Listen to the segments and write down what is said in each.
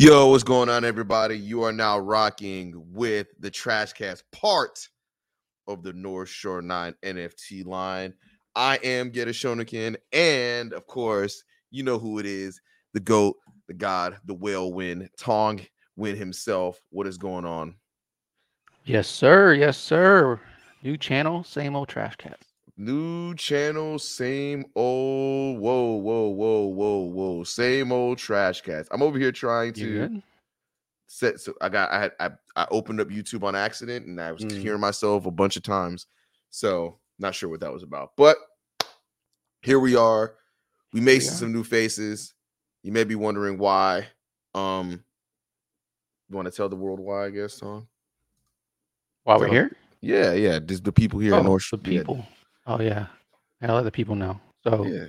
Yo, what's going on, everybody? You are now rocking with the Trash Cast part of the North Shore 9 NFT line. I am Geta Shonikin, and of course, you know who it is the GOAT, the God, the whale win, Tong win himself. What is going on? Yes, sir. Yes, sir. New channel, same old Trash Cast. New channel, same old. Whoa, whoa, whoa, whoa, whoa. Same old trash cats. I'm over here trying to set. So I got. I had. I, I opened up YouTube on accident, and I was Mm. hearing myself a bunch of times. So not sure what that was about, but here we are. We made we are. some new faces. You may be wondering why. Um, you want to tell the world why? I guess, Tom. While we're So, here? Yeah, yeah. Just the people here oh, in North. the yeah, people. Oh, yeah. I let the people know. So, Yeah.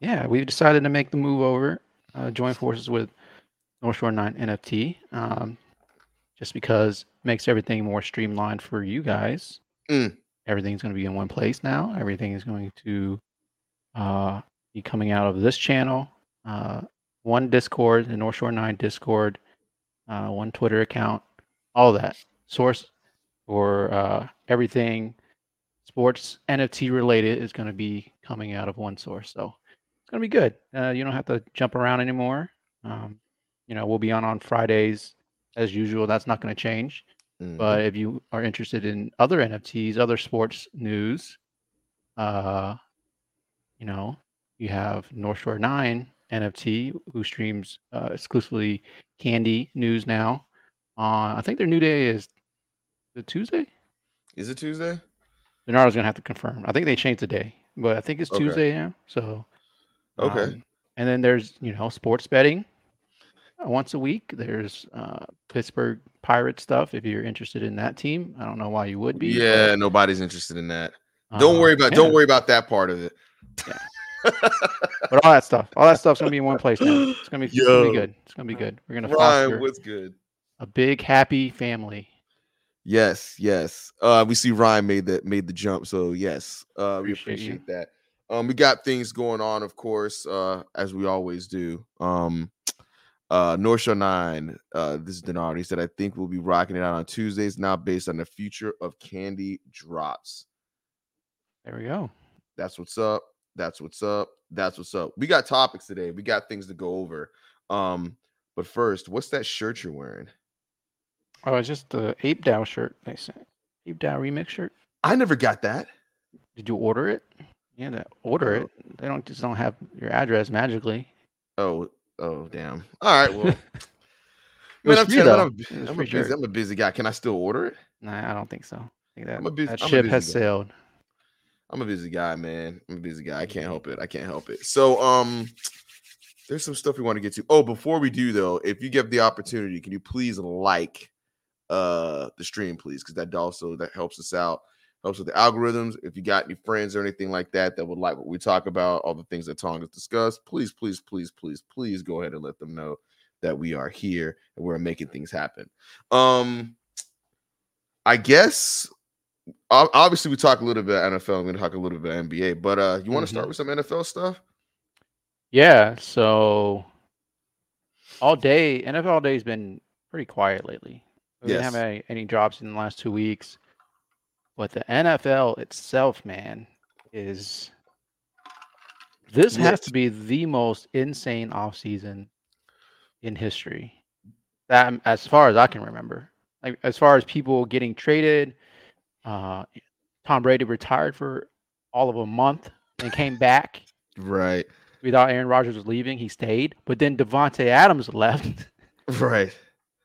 yeah, we've decided to make the move over, uh, join forces with North Shore 9 NFT, um, just because it makes everything more streamlined for you guys. Mm. Everything's going to be in one place now. Everything is going to uh, be coming out of this channel. Uh, one Discord, the North Shore 9 Discord, uh, one Twitter account, all that. Source for uh, everything sports NFT related is going to be coming out of one source. So it's going to be good. Uh, you don't have to jump around anymore. Um, you know, we'll be on on Fridays as usual. That's not going to change. Mhm. But if you are interested in other NFTs, other sports news, uh, you know, you have North Shore Nine NFT who streams uh, exclusively Candy news now. On I think their new day is the Tuesday. is it Tuesday? Bernardo's gonna have to confirm. I think they changed the day, but I think it's Okay. Tuesday now. So Okay. um, and then there's you know sports betting uh, once a week. There's uh, Pittsburgh Pirate stuff if you're interested in that team. I don't know why you would be. but, Yeah, nobody's interested in that. Don't uh, worry about yeah. don't worry about that part of it. Yeah. But all that stuff, all that stuff's gonna be in one place now. It's gonna be, it's gonna be good. It's gonna be good. We're gonna Ryan, foster what's good? a big happy family. Yes, yes. Uh we see Ryan made that made the jump. So yes, uh we Appreciate that. Um we got things going on, of course, uh, as we always do. Um uh North Shore 9, uh this is Denard. He said I think we'll be rocking it out on Tuesdays now based on the future of candy drops. There we go. That's what's up. That's what's up. That's what's up. We got topics today. We got things to go over. Um, but first, what's that shirt you're wearing? Oh, it's just the Ape Dow shirt. They sent Ape Dow remix shirt. I never got that. Did you order it? Yeah, to order Oh. it. They don't just don't have your address magically. Oh, oh, damn. All right, well, man, I'm free, telling you. I'm, I'm a busy. I'm a busy guy. Can I still order it? Nah, I don't think so. I think that, busy- that I'm a ship busy has guy. sailed. I'm a busy guy, man. I'm a busy guy. I can't help it. I can't help it. So, um, there's some stuff we want to get to. Oh, before we do though, if you get the opportunity, can you please like uh the stream, please? Because that also that helps us out, helps with the algorithms. If you got any friends or anything like that that would like what we talk about, all the things that Tong has discussed, please, please, please, please, please go ahead and let them know that we are here and we're making things happen. Um, I guess obviously we talk a little bit NFL. I'm going to talk a little bit NBA, but uh, you want to Mhm. start with some NFL stuff? Yeah, so all day NFL all day has been pretty quiet lately. We didn't have any, any drops in the last two weeks. But the NFL itself, man, is this has to be the most insane offseason in history. That as far as I can remember. Like as far as people getting traded, uh Tom Brady retired for all of a month and came back. Right, We thought Aaron Rodgers was leaving. He stayed, but then Davante Adams left, right.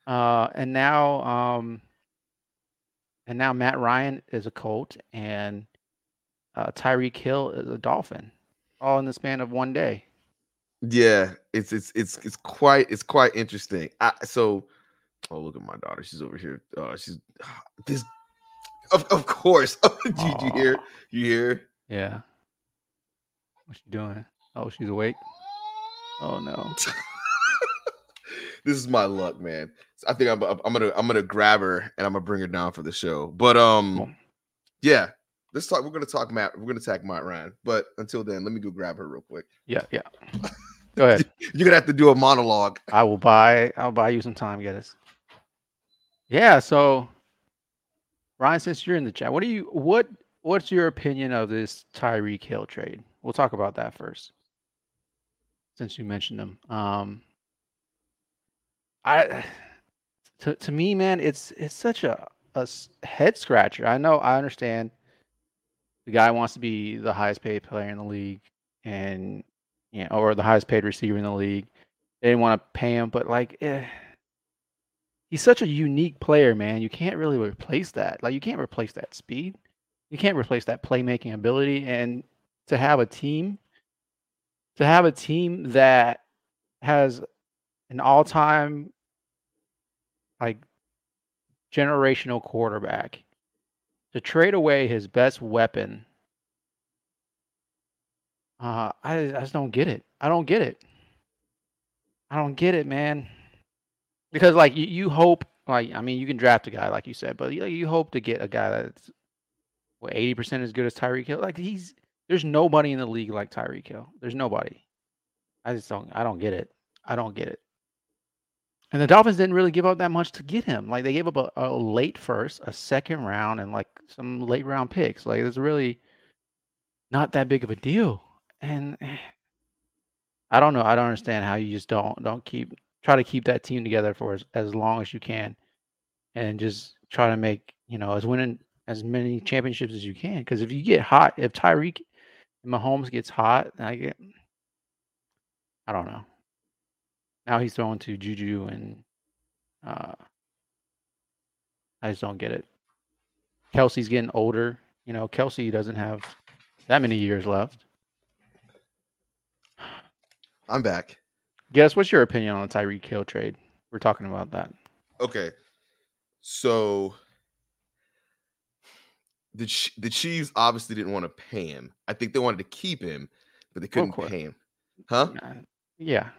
Uh, and now, um, and now Matt Ryan is a Colt, and uh, Tyreek Hill is a Dolphin, all in the span of one day. Yeah, it's it's it's it's quite it's quite interesting. I, so, oh look at my daughter. She's over here. Uh, she's this. Of, of course. Did you, you hear? You hear? Yeah. What's she doing? Oh, she's awake. Oh no. this is my luck, man. I think I'm I'm gonna I'm gonna grab her and I'm gonna bring her down for the show. But um, yeah, let's talk. We're gonna talk Matt. We're gonna attack Matt Ryan. But until then, let me go grab her real quick. Yeah, yeah. Go ahead. You're gonna have to do a monologue. I will buy. I'll buy you some time, Geddes. Yeah. So, Ryan, since you're in the chat, what do you what what's your opinion of this Tyreek Hill trade? We'll talk about that first, since you mentioned them. Um, I to to me, man, it's it's such a a head scratcher. I know, I understand. The guy wants to be the highest paid player in the league, and you know, or the highest paid receiver in the league. They didn't want to pay him, but like, eh, he's such a unique player, man. You can't really replace that. Like, you can't replace that speed. You can't replace that playmaking ability. And to have a team, to have a team that has an all-time like generational quarterback to trade away his best weapon uh, I, I just don't get it. I don't get it. I don't get it, man. Because like you, you hope, like I mean, you can draft a guy like you said, but you, you hope to get a guy that's what eighty percent as good as Tyreek Hill. Like he's there's nobody in the league like Tyreek Hill. There's nobody. I just don't. I don't get it. I don't get it. And the Dolphins didn't really give up that much to get him. Like they gave up a, a late first, a second round, and like some late round picks. Like it's really not that big of a deal and eh, I don't know. I don't understand how you just don't don't keep try to keep that team together for as, as long as you can, and just try to make you know as winning as many championships as you can. Because if you get hot, if Tyreek Mahomes gets hot, I get I don't know. Now he's throwing to Juju and uh, I just don't get it. Kelce's getting older. You know, Kelsey doesn't have that many years left. I'm back. Guess what's your opinion on the Tyreek Hill trade? We're talking about that. Okay. So the the Chiefs obviously didn't want to pay him. I think they wanted to keep him, but they couldn't pay him. Huh? Yeah.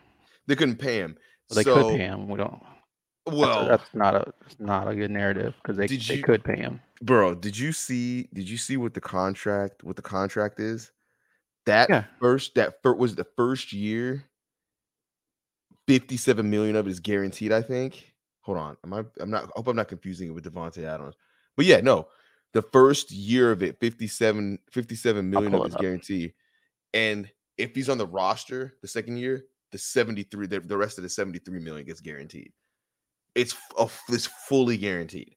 They couldn't pay him. Well, they so, could pay him. We don't. Well, that's, that's not a that's not a good narrative because they they you, could pay him. Bro, did you see? Did you see what the contract? What the contract is? That yeah. first that first was the first year. 57 million of it is guaranteed, I think. Hold on. Am I I'm not I hope I'm not confusing it with Davante Adams. But yeah, no. The first year of it, 57, 57 million of it is guaranteed. And if he's on the roster the second year, the 73, the, the rest of the 73 million gets guaranteed. It's a, it's fully guaranteed.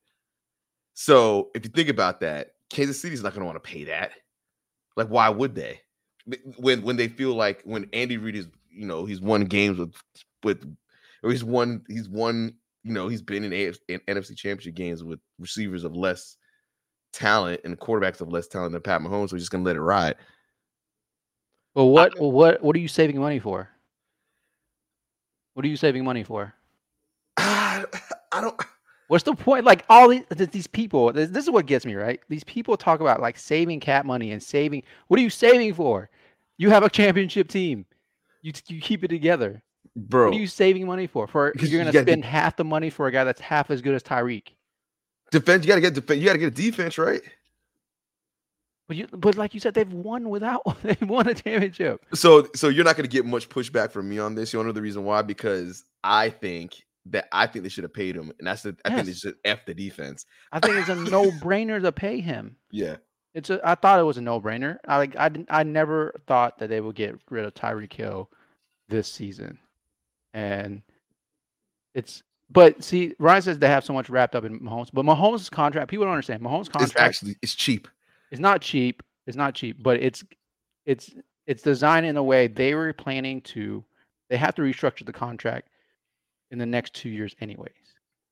So if you think about that, Kansas City's not going to want to pay that. Like, why would they? when when they feel like when Andy Reid is you know he's won games with with or he's won he's won you know he's been in, AFC, in NFC Championship games with receivers of less talent and quarterbacks of less talent than Pat Mahomes. So he's just gonna let it ride. Well, what I, what what are you saving money for? What are you saving money for? I, don't. What's the point? Like all these these people, this, this, is what gets me right. These people talk about like saving cap money and saving. What are you saving for? You have a championship team. You you keep it together, bro. What are you saving money for? For you're gonna you spend get, half the money for a guy that's half as good as Tyreek. Defense. You gotta get defense. You gotta get a defense right. But you, but like you said, they've won without they won a championship. So, so you're not going to get much pushback from me on this. You know the reason why? Because I think that I think they should have paid him, and that's the I yes. think they should f the defense. I think it's a no brainer to pay him. Yeah, it's a. I thought it was a no brainer. I like I didn't. I never thought that they would get rid of Tyreek Hill this season, and it's. But see, Ryan says they have so much wrapped up in Mahomes, but Mahomes' contract. People don't understand. Mahomes' contract it's actually it's cheap. It's not cheap. It's not cheap, but it's it's it's designed in a way they were planning to. They have to restructure the contract in the next two years, anyways.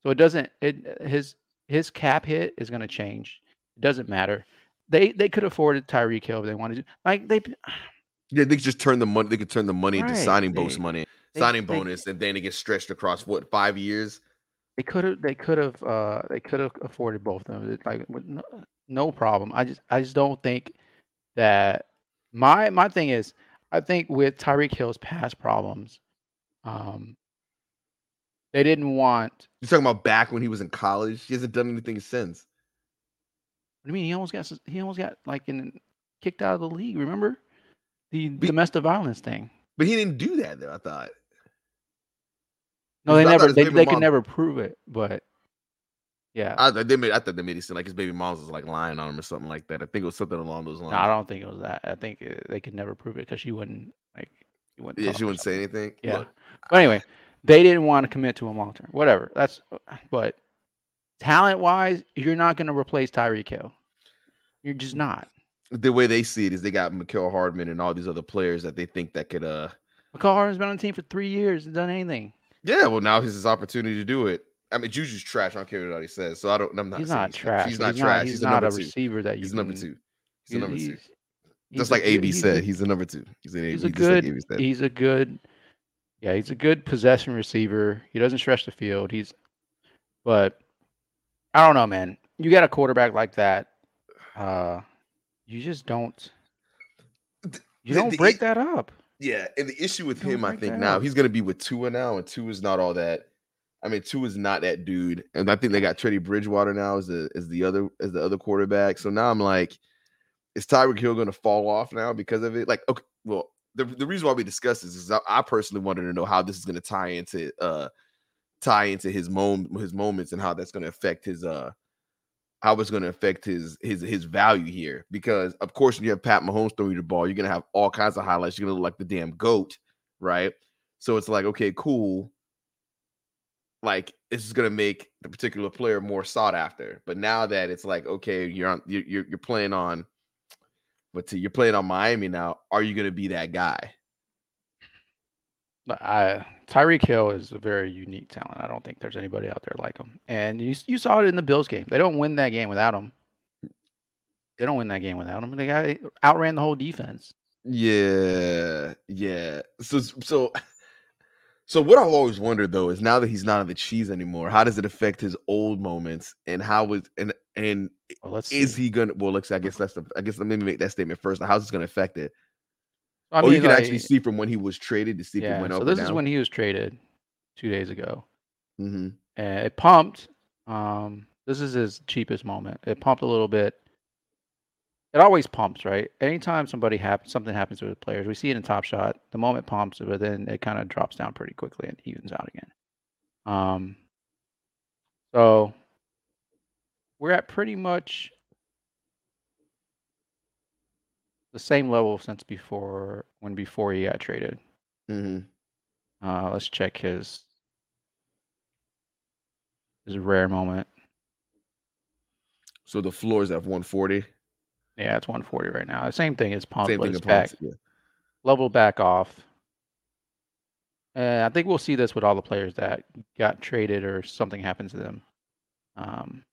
So it doesn't. It his his cap hit is going to change. It doesn't matter. They they could afford Tyreek Hill if they wanted to. Like they. Yeah, they could just turn the money. They could turn the money right. into signing they, bonus money, they, signing they, bonus, and then it gets stretched across what five years. They could have. They could have. Uh, they could have afforded both of them. Like no, no problem. I just. I just don't think that my my thing is. I think with Tyreek Hill's past problems, um, they didn't want. You're talking about back when he was in college. He hasn't done anything since. What do you mean? He almost got he almost got like in kicked out of the league. Remember the Be, domestic violence thing. But he didn't do that though. I thought. No, they never. They, they could never prove it, but yeah. I thought they made. I thought they made it seem like his baby mom's was like lying on him or something like that. I think it was something along those No, lines. I don't think it was that. I think uh, they could never prove it because she wouldn't like. She wouldn't. yeah, she wouldn't say anything. Yeah. Look, But anyway, they didn't want to commit to him long term. Whatever. That's. But talent wise, you're not going to replace Tyreek Hill. You're just not. the way they see it is they got Mecole Hardman and all these other players that they think that could. uh Mecole Hardman's been on the team for three years and done anything. Yeah, well now he's his opportunity to do it. I mean, Juju's trash. I don't care what he says. So I don't. I'm not. he's not trash. He's not trash. He's, He's, a not a receiver that you. He's number two. He's a number two. he's- he's Just like AB said, he's a number two. He's an AB. he's a just like good he's a good yeah he's a good possession receiver he doesn't stretch the field he's but i don't know man you got a quarterback like that uh you just don't you don't break that up Yeah, and the issue with Don't him, I think that now he's going to be with Tua now, and Tua is not all that. I mean, Tua is not that dude, and I think they got Teddy Bridgewater now as the as the other as the other quarterback. So now I'm like, is Tyreek Hill going to fall off now because of it? Like, okay, well, the the reason why we discuss this is I, I personally wanted to know how this is going to tie into uh tie into his moment his moments and how that's going to affect his uh how it's going to affect his his his value here because of course when you have Pat Mahomes throwing you the ball you're going to have all kinds of highlights. You're going to look like the damn goat right? So it's like okay cool. Like this is going to make the particular player more sought after. But now that it's like okay you're on you're you're, you're playing on but you're playing on Miami now are you going to be that guy I uh, Tyreek Hill is a very unique talent. I don't think there's anybody out there like him. And you you saw it in the Bills game. They don't win that game without him. They don't win that game without him. They got outran the whole defense. Yeah, yeah. So so so what I've always wondered though is now that he's not on the cheese anymore, how does it affect his old moments and how was and and Well, let's is see. he gonna well let's I guess that's the I guess let me make that statement first. How's this gonna affect it? I oh, you can like, actually see from when he was traded to see if it yeah. went So up. So this is when he was traded two days ago. hmm and it pumped. Um, this is his cheapest moment. It pumped a little bit. It always pumps, right? Anytime somebody happens, something happens with the players, we see it in Top Shot. The moment pumps, but then it kind of drops down pretty quickly and evens out again. Um, so we're at pretty much the same level since before when before he got traded. hmm Uh, let's check his his rare moment. So the floor is at 140. Yeah, it's 140 right now. Same thing as pump, Same thing it's in back Ponce, Yeah. level back off. And I think we'll see this with all the players that got traded or something happened to them. Um,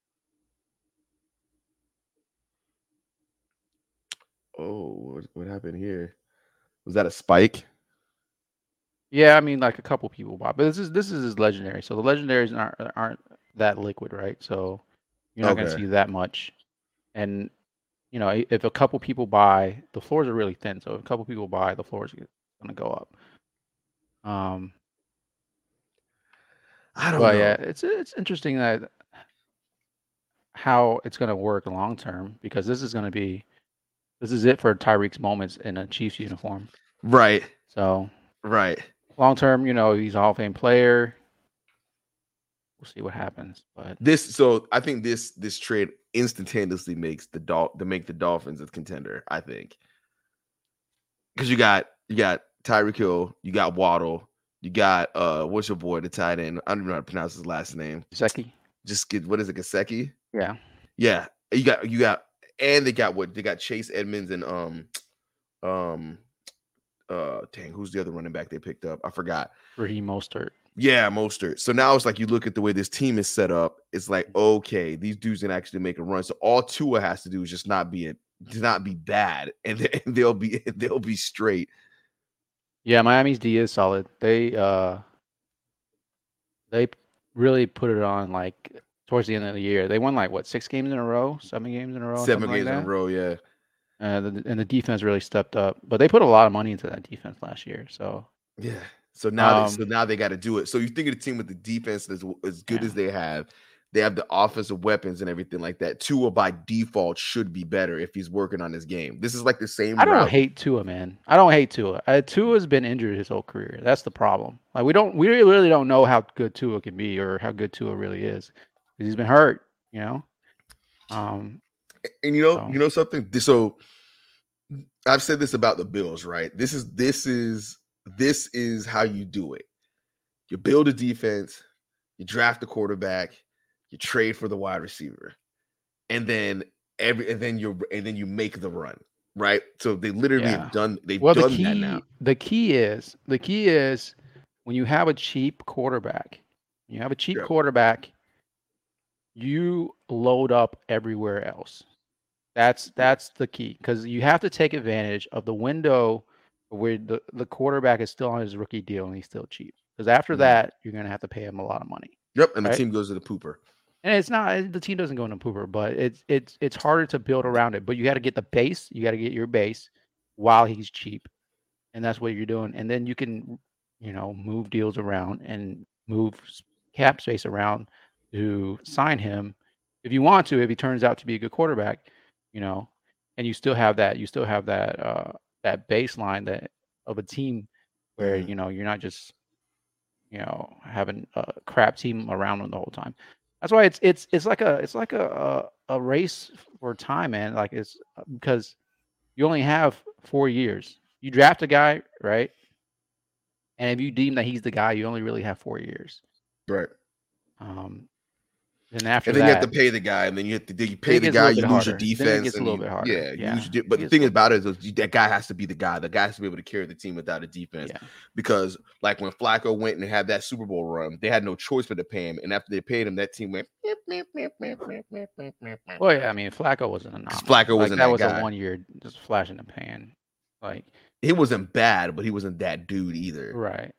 Oh, what, what happened here? Was that a spike? yeah, I mean, like a couple people bought, but this is this is his legendary. So the legendaries aren't aren't that liquid, right? So you're not going to see that much. And you know, if a couple people buy, the floors are really thin. So if a couple people buy, the floors are going to go up. Um, I don't Well, know. yeah, it's it's interesting that how it's going to work long term because this is going to be this is it for Tyreek's moments in a Chiefs uniform. Right, So right. long term, you know, he's a Hall of Fame player. We'll see what happens, but This so I think this this trade instantaneously makes the Dol to make the Dolphins a contender. I think because you got you got Tyreek Hill, you got Waddle, you got uh what's your boy the tight end? I don't even know how to pronounce his last name. Zeki, Just get what is it, Gesicki? yeah, Yeah, you got you got and they got what they got Chase Edmonds and um um uh dang who's the other running back they picked up? I forgot. Raheem Mostert. Yeah, Mostert. So now it's like you look at the way this team is set up. It's like okay, these dudes can actually make a run. So all Tua has to do is just not be it, not be bad, and, they- and they'll be they'll be straight. Yeah, Miami's D is solid. They uh they really put it on like towards the end of the year. They won like what six games in a row, seven games in a row, Seven something like games in a row. Yeah, Uh, the, and the defense really stepped up, but they put a lot of money into that defense last year. So yeah. So now, they, so Um, now they got to do it. So you think of the team with the defense as as good Yeah. as they have, They have the offensive weapons and everything like that. Tua by default should be better if he's working on his game. This is like the same. I don't route. hate Tua, man. I don't hate Tua. Uh, Tua's been injured his whole career. That's the problem. Like we don't, we really don't know how good Tua can be or how good Tua really is because he's been hurt. You know. Um, and you know, So- you know something. So I've said this about the Bills, right? This is this is this is how you do it. You build a defense, you draft a quarterback, you trade for the wide receiver, and then every and then you're and then you make the run, right? So they literally Yeah. have done they've well, the done that now. the key is the key is when you have a cheap quarterback. You have a cheap quarterback. You load up everywhere else. That's that's the key because you have to take advantage of the window where the, the quarterback is still on his rookie deal and he's still cheap. Because after Mhm. that, you're gonna have to pay him a lot of money. Yep, and the team goes to the pooper. And it's not the team doesn't go into pooper, but it's it's it's harder to build around it. But you got to get the base. You got to get your base while he's cheap, and that's what you're doing. And then you can, you know, move deals around and move cap space around to sign him if you want to. If he turns out to be a good quarterback, you know, and you still have that. You still have that uh that baseline that of a team where Mhm. you know you're not just you know having a crap team around them the whole time. That's why it's it's it's like a it's like a a, a race for time, man. Like it's uh, because you only have four years. You draft a guy, right? And if you deem that he's the guy, you only really have four years. Right. Um, then after and then that, you have to pay the guy, and then you have to you pay the guy. You lose harder. your defense. It's a little you, bit harder. Yeah, yeah. But the thing about it is that guy has to be the guy. The guy has to be able to carry the team without a defense. Yeah. Because like when Flacco went and had that Super Bowl run, they had no choice but to pay him. And after they paid him, that team went. Well, yeah, I mean Flacco wasn't enough. Flacco wasn't like, that, that was guy. a one year just flash in the pan, like he wasn't bad, but he wasn't that dude either. Right.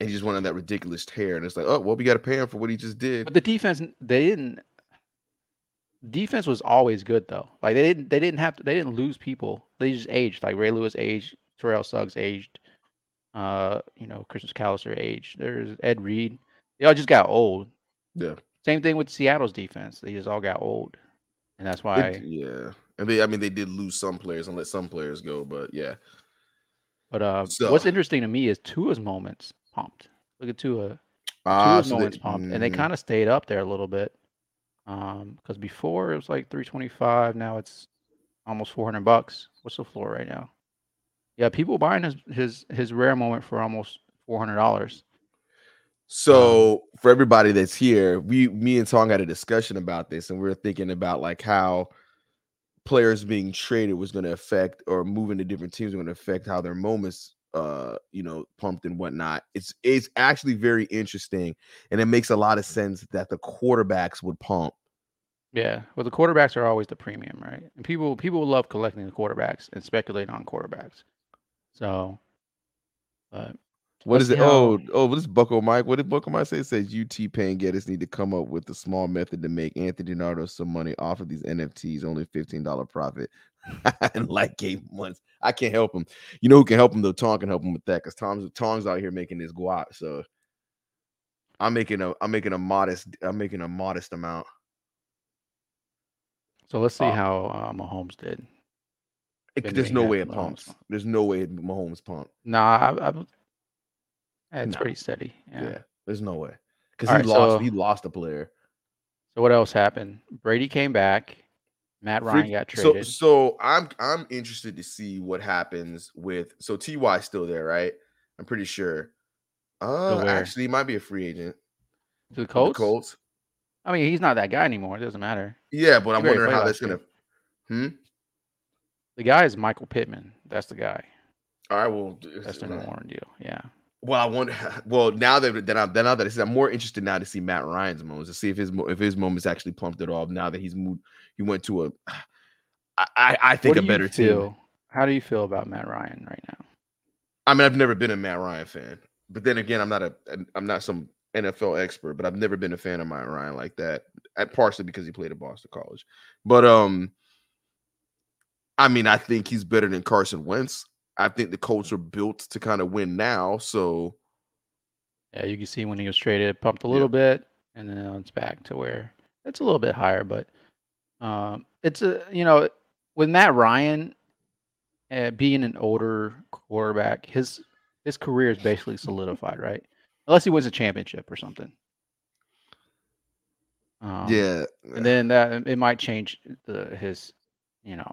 And he just went on that ridiculous tear. And it's like, oh well, we got to pay him for what he just did. But the defense, they didn't. Defense was always good though. Like they didn't, they didn't have to, they didn't lose people. They just aged. Like Ray Lewis aged, Terrell Suggs aged, uh, you know, Chris McAlister aged. There's Ed Reed. They all just got old. Yeah. Same thing with Seattle's defense. They just all got old, and that's It- why. yeah. And they, I mean, they did lose some players and let some players go, but yeah. But uh, So- what's interesting to me is Tua's moments pumped. Look at Tua. Ah, Tua's so they- moments pumped, and they mhm. kind of stayed up there a little bit. Um, because before it was like 325, now it's almost 400 bucks. What's the floor right now? Yeah, people buying his his his rare moment for almost 400 dollars. So for everybody that's here, we me and Tong had a discussion about this, and we are thinking about like how players being traded was going to affect or moving to different teams are going to affect how their moments uh you know pumped and whatnot it's it's actually very interesting and it makes a lot of sense that the quarterbacks would pump Yeah, well, the quarterbacks are always the premium, right? And people people love collecting the quarterbacks and speculating on quarterbacks. So, but What it? how- Oh, oh, what is Bucko Mike? What did Bucko Mike say? It says UT Payne Geddes need to come up with a small method to make Anthony Nardo some money off of these NFTs, only $15 profit in like game months. I can't help him. You know who can help him though? Tom can help him with that because Tom's Tom's out here making this guap. So I'm making a I'm making a modest I'm making a modest amount. so let's see Uh, how uh, Mahomes did. It- there's no way it Mahomes pumps. pump. There's no way Mahomes pump. Nah, I, I, it's No. pretty steady. Yeah. Yeah. there's no way because he right, lost. so- he lost a player. So what else happened? Brady came back. Matt Ryan Freak- got so traded. so I'm I'm interested to see what happens with so Ty still there, right? I'm pretty sure. Uh, actually, he might be a free agent. to the with the Colts? Colts. I mean, he's not that guy anymore. It doesn't matter. Yeah, but I'm wondering how that's gonna. Hmm. The guy is Michael Pittman. That's the guy. All right. Well, That's the New Orleans deal. Yeah. well, I want. Well, now that that I'm, that now that I I'm more interested now to see Matt Ryan's moments to see if his if his moments actually pumped it off. Now that he's moved, he went to a. I I, think a better feel? team. How do you feel about Matt Ryan right now? I mean, I've never been a Matt Ryan fan, but then again, I'm not a I'm not some NFL expert, but I've never been a fan of Matt Ryan like that. Partially because he played at Boston College, but um, I mean, I think he's better than Carson Wentz. I think the Colts are built to kind of win now, so Yeah, you can see when he was traded, pumped a Yeah. little bit. and then it's back to where it's a little bit higher, but um, it's a you know with Matt Ryan uh, being an older quarterback, his his career is basically solidified, right? Unless he wins a championship or something. Um, yeah. and then that it might change the his, you know,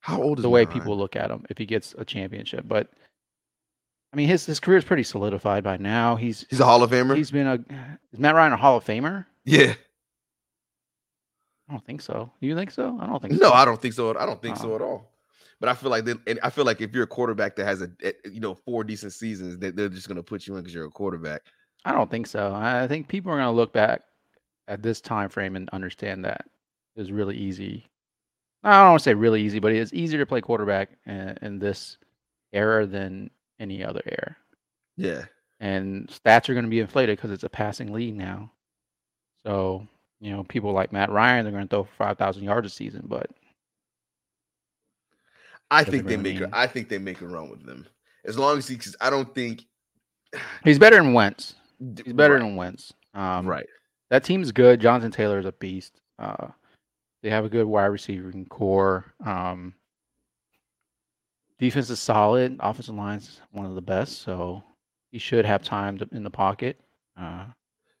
How old is the way Matt people look at him if he gets a championship. But I mean, his his career is pretty solidified by now. He's He's a Hall of Famer. he's been a is Matt Ryan a Hall of Famer? yeah. I don't think so. You think so? I don't think so No, so. I don't think so. I don't think so at all. But I feel like they, and I feel like if you're a quarterback that has a eh, you know four decent seasons, they, they're just gonna put you in because you're a quarterback. I don't think so. I think people are going to look back at this time frame and understand that it was really easy. I don't want to say really easy, but it's easier to play quarterback in, in this era than any other era. Yeah. And stats are going to be inflated because it's a passing league now. So, you know, people like Matt Ryan, they're going to throw for 5,000 yards a season, but I think they make. mean- I think they make a run with them as long as he. Because I don't think he's better than Wentz. He's better right, than Wentz. Um, right. that team's good. Jonathan Taylor is a beast. Uh, they have a good wide receiving core. Um, defense is solid. Offensive line's one of the best, so he should have time to, in the pocket. Uh,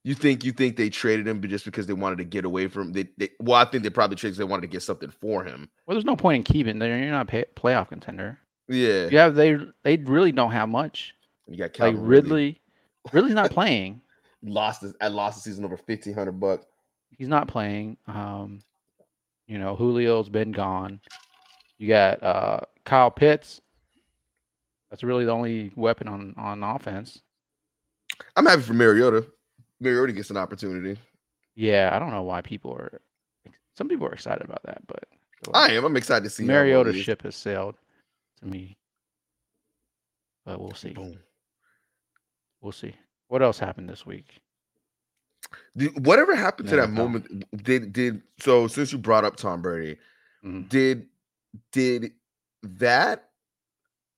You think you think they traded him just because they wanted to get away from they, they well, I think they probably traded they wanted to get something for him. well, there's no point in keeping. They're you're not a pay, playoff contender. Yeah. Yeah, they they really don't have much. You got Like Calvin Ridley, Ridley's not playing. lost this I lost the season over fifteen hundred bucks. He's not playing. Um, you know, Julio's been gone. You got uh, Kyle Pitts. That's really the only weapon on on offense. I'm happy for Mariota. Mariota gets an opportunity. Yeah, I don't know why people are. Some people are excited about that, but I like I am. I'm excited to see how well Mariota he is. ship has sailed to me. But we'll see. Boom. We'll see. What else happened this week? Did, whatever happened to that know. moment? Did did so? Since you brought up Tom Brady, Mhm. did did that?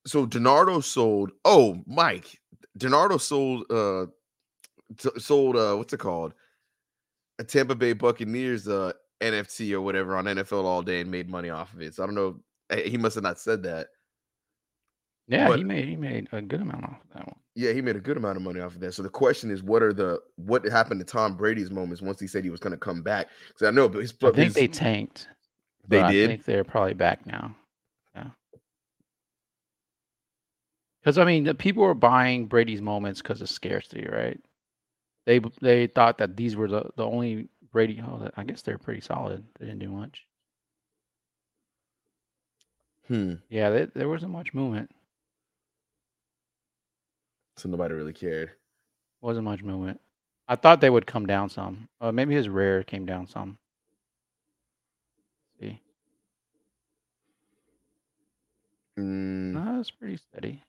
So Donardo sold. Oh, Mike, Donardo sold. Uh, t- sold. Uh, what's it called? A Tampa Bay Buccaneers uh NFT or whatever on NFL All Day and made money off of it. So I don't know. eh, He must have not said that. Yeah, But- he made he made a good amount off of that one. Yeah, he made a good amount of money off of that. So the question is, what are the what happened to Tom Brady's moments once he said he was going to come back? Because I know, but his, I think his- they tanked. They did? I think they're probably back now. Yeah. Because I mean, the people are buying Brady's moments because of scarcity, right? They they thought that these were the, the only Brady. Oh, I guess they're pretty solid. They didn't do much. hmm, Yeah, they, there wasn't much movement. so nobody really cared. Wasn't much movement. I thought they would come down some. Uh, maybe his rare came down some. see, Mm, no, it's pretty steady.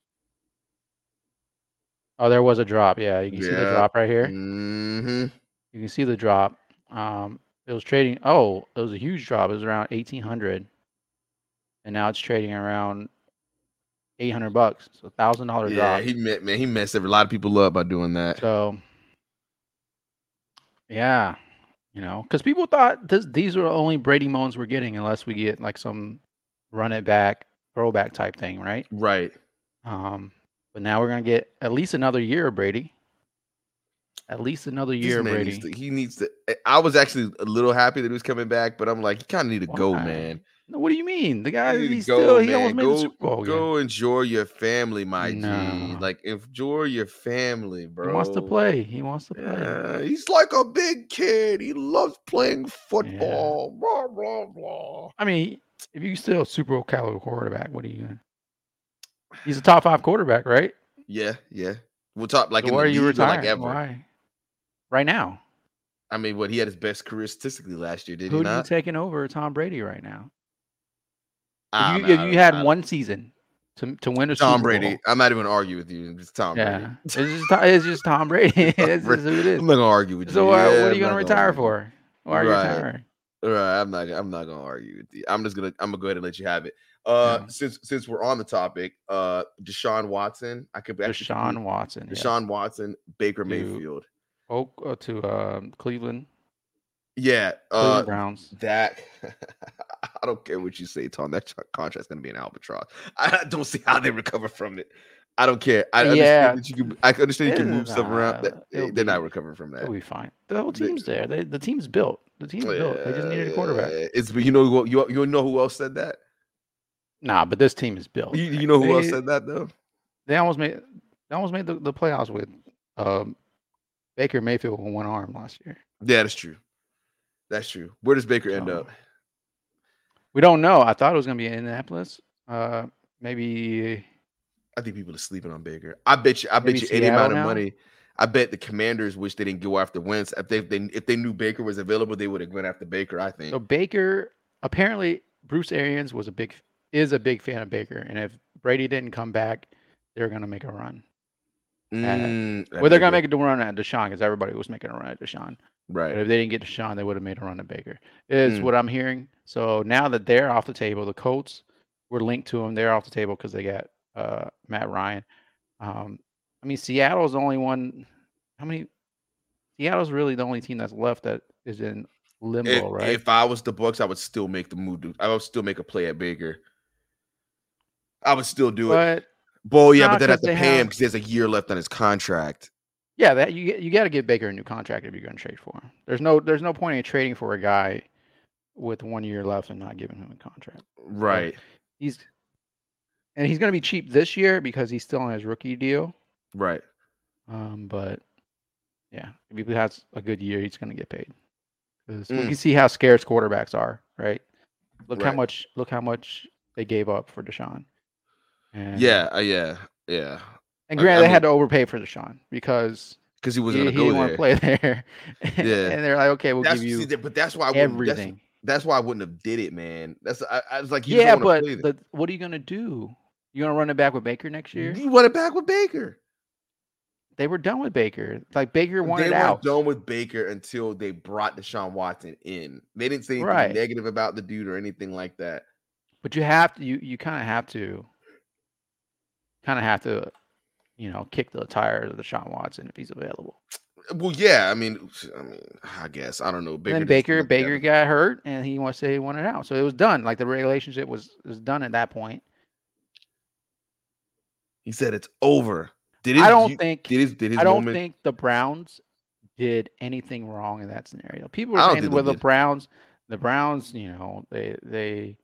Oh, there was a drop. Yeah, you can see the drop right here. mhm. You can see the drop. Um, it was trading. Oh, it was a huge drop. It was around eighteen hundred, and now it's trading around eight hundred bucks. So thousand dollar drop. Yeah, he met man. He messed a lot of people up by doing that. So, yeah, you know, because people thought this, these were the only Brady moments we're getting unless we get like some run it back, throwback type thing, right? Right. Um, but now we're gonna get at least another year of Brady. At least another year, Brady. needs to, he needs to. eh, I was actually a little happy that he was coming back, but I'm like, you kind of need to go, man. No, what do you mean? The guy, he's go, still, he man. almost made go, the Super Bowl. go enjoy your family, my G. Like enjoy your family, bro. He wants to play. He wants to play. Yeah, he's like a big kid. He loves playing football. Blah blah blah. I mean, if you still Super Bowl caliber quarterback, what are you gonna? He's a top five quarterback, right? Yeah, yeah. We'll talk like so in why are you retiring? like. Why? Right now, I mean, what he had his best career statistically last year, did who he you taking over Tom Brady right now? If you, if you had one season to to win a Tom Super Brady, Bowl, I'm not even gonna argue with you. It's Tom yeah, Brady. it's just Tom- it's just Tom Brady. it's who it is. I'm not gonna argue with you. So Yeah, what are you gonna retire argue. for? Why are you retiring? Right, I'm not. I'm not gonna argue with you. I'm just gonna. I'm gonna go ahead and let you have it. Uh, Yeah. since since we're on the topic, uh, Deshaun Watson. I could actually Deshaun Watson. Deshaun Watson, Baker Dude. Mayfield. Oak uh, to um, Cleveland. Yeah, uh, Browns. that I don't care what you say, Tom. That contract's gonna be an albatross. I don't see how they recover from it. I don't care. I Yeah. understand that you can. I understand you can move stuff around. That- they're not recovering from that. They'll be fine. The whole team's there. They, the team's built. The team's built. They just needed a quarterback. Uh, It's you know you you know who else said that? Nah, but this team is built. You, you know who else said that though? They almost made they almost made the, the playoffs with um, Baker Mayfield with one arm last year. Yeah, that's true. That's true. Where does Baker end up? We don't know. I thought it was gonna be in Indianapolis. Uh, maybe I think people are sleeping on Baker. I bet you. I bet you any amount Seattle of money. I bet the Commanders wish they didn't go after Wentz. If they, if they if they knew Baker was available, they would have gone after Baker. I think. so. Baker apparently Bruce Arians was a big is a big fan of Baker, and if Brady didn't come back, they're gonna make a run. Mm, Well, they're gonna make a run at Deshaun because everybody was making a run at Deshaun. But right. if they didn't get Deshaun, they would have made a run at Baker. Is Mm. what I'm hearing. So now that they're off the table, the Colts were linked to them. They're off the table because they got uh, Matt Ryan. Um, I mean, Seattle's the only one. How many? Seattle's really the only team that's left that is in limbo, If, right? if I was the Bucks, I would still make the move. I would still make a play at Baker. I would still do it. but Well, yeah, but then I have to pay him because he has a year left on his contract. yeah, that you you got to give Baker a new contract if you're going to trade for him. There's no there's no point in trading for a guy with one year left and not giving him a contract. Right. He's and he's going to be cheap this year because he's still on his rookie deal. Right. Um, but yeah, if he has a good year, he's going to get paid. 'Cause we Mm. can see how scarce quarterbacks are, right? Look how much look how much they gave up for Deshaun. And, Yeah. Uh, yeah. Yeah. and granted, I they had to overpay for Deshaun because Because he was he, going he to go didn't want there. to play there. Yeah. and they're like, okay, we'll That's, give you see, that- but that's why I wouldn't, that's- everything. That's, why I wouldn't have did it, man. That's I, I was like, you Yeah, but play the, what are you gonna do? You gonna run it back with Baker next year? You want it back with Baker. They were done with Baker. Like Baker They wanted weren't out. done with Baker until they brought Deshaun Watson in. They didn't say anything Right. negative about the dude or anything like that. But you have to you you kind of have to kind of have to you know kick the tires of Deshaun Watson if he's available. Well, yeah, I mean, I mean, I guess I don't know. Baker then Baker Baker got hurt and he wants to say he wanted out, so it was done. Like the relationship was was done at that point. He said it's over. Did I don't you- think did his did his I don't moment? think the Browns did anything wrong in that scenario. People were saying well the did. Browns the Browns you know they they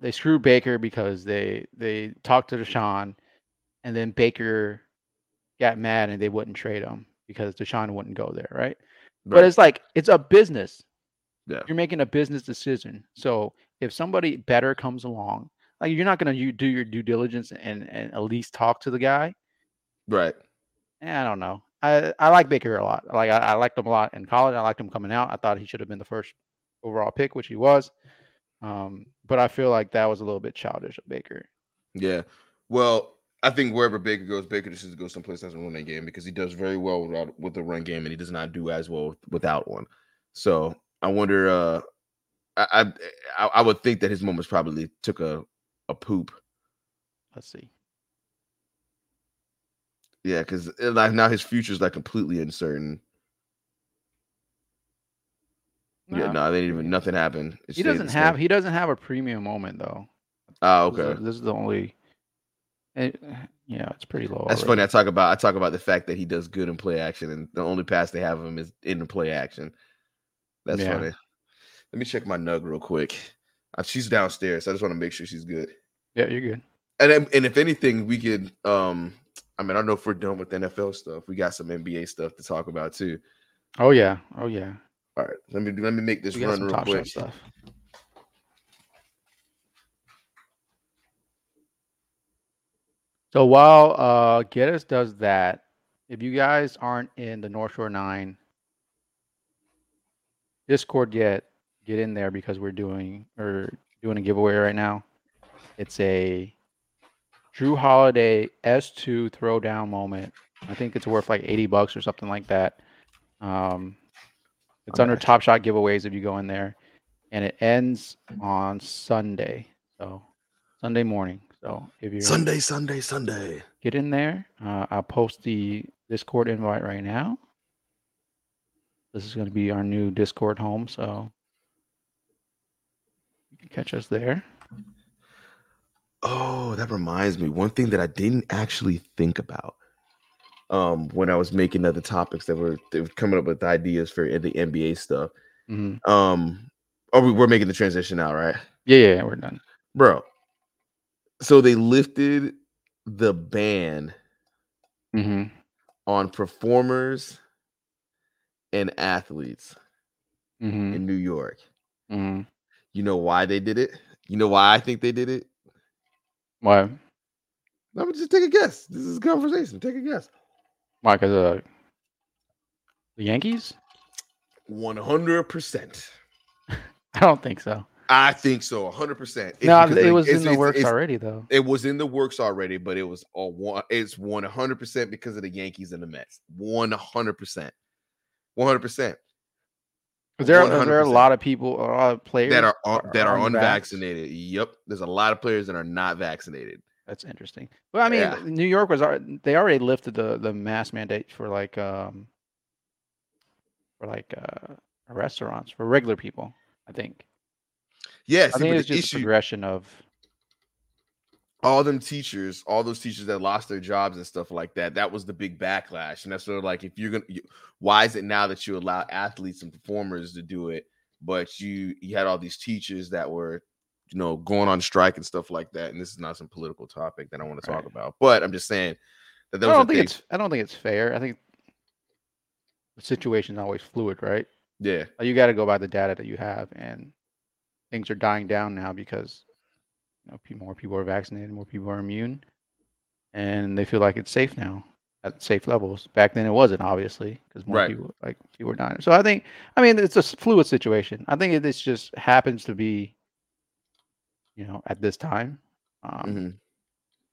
they screwed Baker because they they talked to Deshaun and then Baker got mad and they wouldn't trade him because Deshaun wouldn't go there, right? But it's like it's a business. Yeah. You're making a business decision. So if somebody better comes along, like you're not gonna you do your due diligence and, and at least talk to the guy. right. Eh, I don't know. I, I like Baker a lot. Like I, I liked him a lot in college. I liked him coming out. I thought he should have been the first overall pick, which he was. Um, but I feel like that was a little bit childish of Baker. Yeah. Well, I think wherever Baker goes, Baker just needs to go someplace that's a run game because he does very well without with the run game, and he does not do as well without one. So I wonder. uh I I, I would think that his moments probably took a a poop. Let's see. Yeah, because like now his future is like completely uncertain. Yeah, No, no, they didn't even nothing happened. It he doesn't have he doesn't have a premium moment though. Oh, This is- okay. This is the only. It, yeah, it's pretty low. That's already. funny. I talk about I talk about the fact that he does good in play action, and the only pass they have of him is in the play action. That's Yeah. funny. Let me check my nug real quick. Uh, she's downstairs. So I just want to make sure she's good. Yeah, you're good. And and if anything, we could. Um, I mean, I don't know if we're done with NFL stuff. We got some NBA stuff to talk about too. Oh yeah. Oh yeah. All right, let me let me make this We run real quick. stuff. So while uh Geddes does that, if you guys aren't in the North Shore Nine Discord yet, get in there because we're doing or doing a giveaway right now. It's a Jrue Holiday S2 throwdown moment. I think it's worth like 80 bucks or something like that. Um, it's under Okay. Top Shot giveaways if you go in there, and it ends on Sunday. So Sunday morning. So if you're Sunday, Sunday, Sunday. get in there, uh, I'll post the Discord invite right now. This is going to be our new Discord home, so you can catch us there. Oh, that reminds me. One thing that I didn't actually think about um when I was making other topics that were they were coming up with ideas for the NBA stuff. Mhm. Um oh we, we're making the transition now, right? Yeah, yeah, we're done. Bro. So they lifted the ban hmm on performers and athletes hmm in New York. hmm You know why they did it? You know why I think they did it? Why? I'm gonna just take a guess. This is a conversation. Take a guess. Why? Because uh, the Yankees? 100%. I don't think so. I think so, 100%. It's no, it was it's- in the it's- works already, though. It was in the works already, but it was all one. It's 100% because of the Yankees and the Mets. 100%. 100%. Because there, are- there are a lot of people, a lot of players That are un- that are unvaxxed. unvaccinated. Yep. There's a lot of players that are not vaccinated. That's interesting. Well, I mean, Yeah. New York was they already lifted the the mask mandate for like um for like uh restaurants for regular people. I think. Yes, I see, think it's just a issue, progression of all them teachers, all those teachers that lost their jobs and stuff like that, that was the big backlash. And that's sort of like, if you're gonna, you, why is it now that you allow athletes and performers to do it, but you you had all these teachers that were, you know, going on strike and stuff like that. And this is not some political topic that I want to talk Right. about, but I'm just saying that I those are don't think things. it's I don't think it's fair. I think the situation's always fluid, right? Yeah, You got to go by the data that you have, and things are dying down now because you know more people are vaccinated, more people are immune, and they feel like it's safe now at safe levels. Back then, it wasn't obviously because more Right. people like people were dying. So I think, I mean, it's a fluid situation. I think it this just happens to be, you know, at this time. Um, mhm.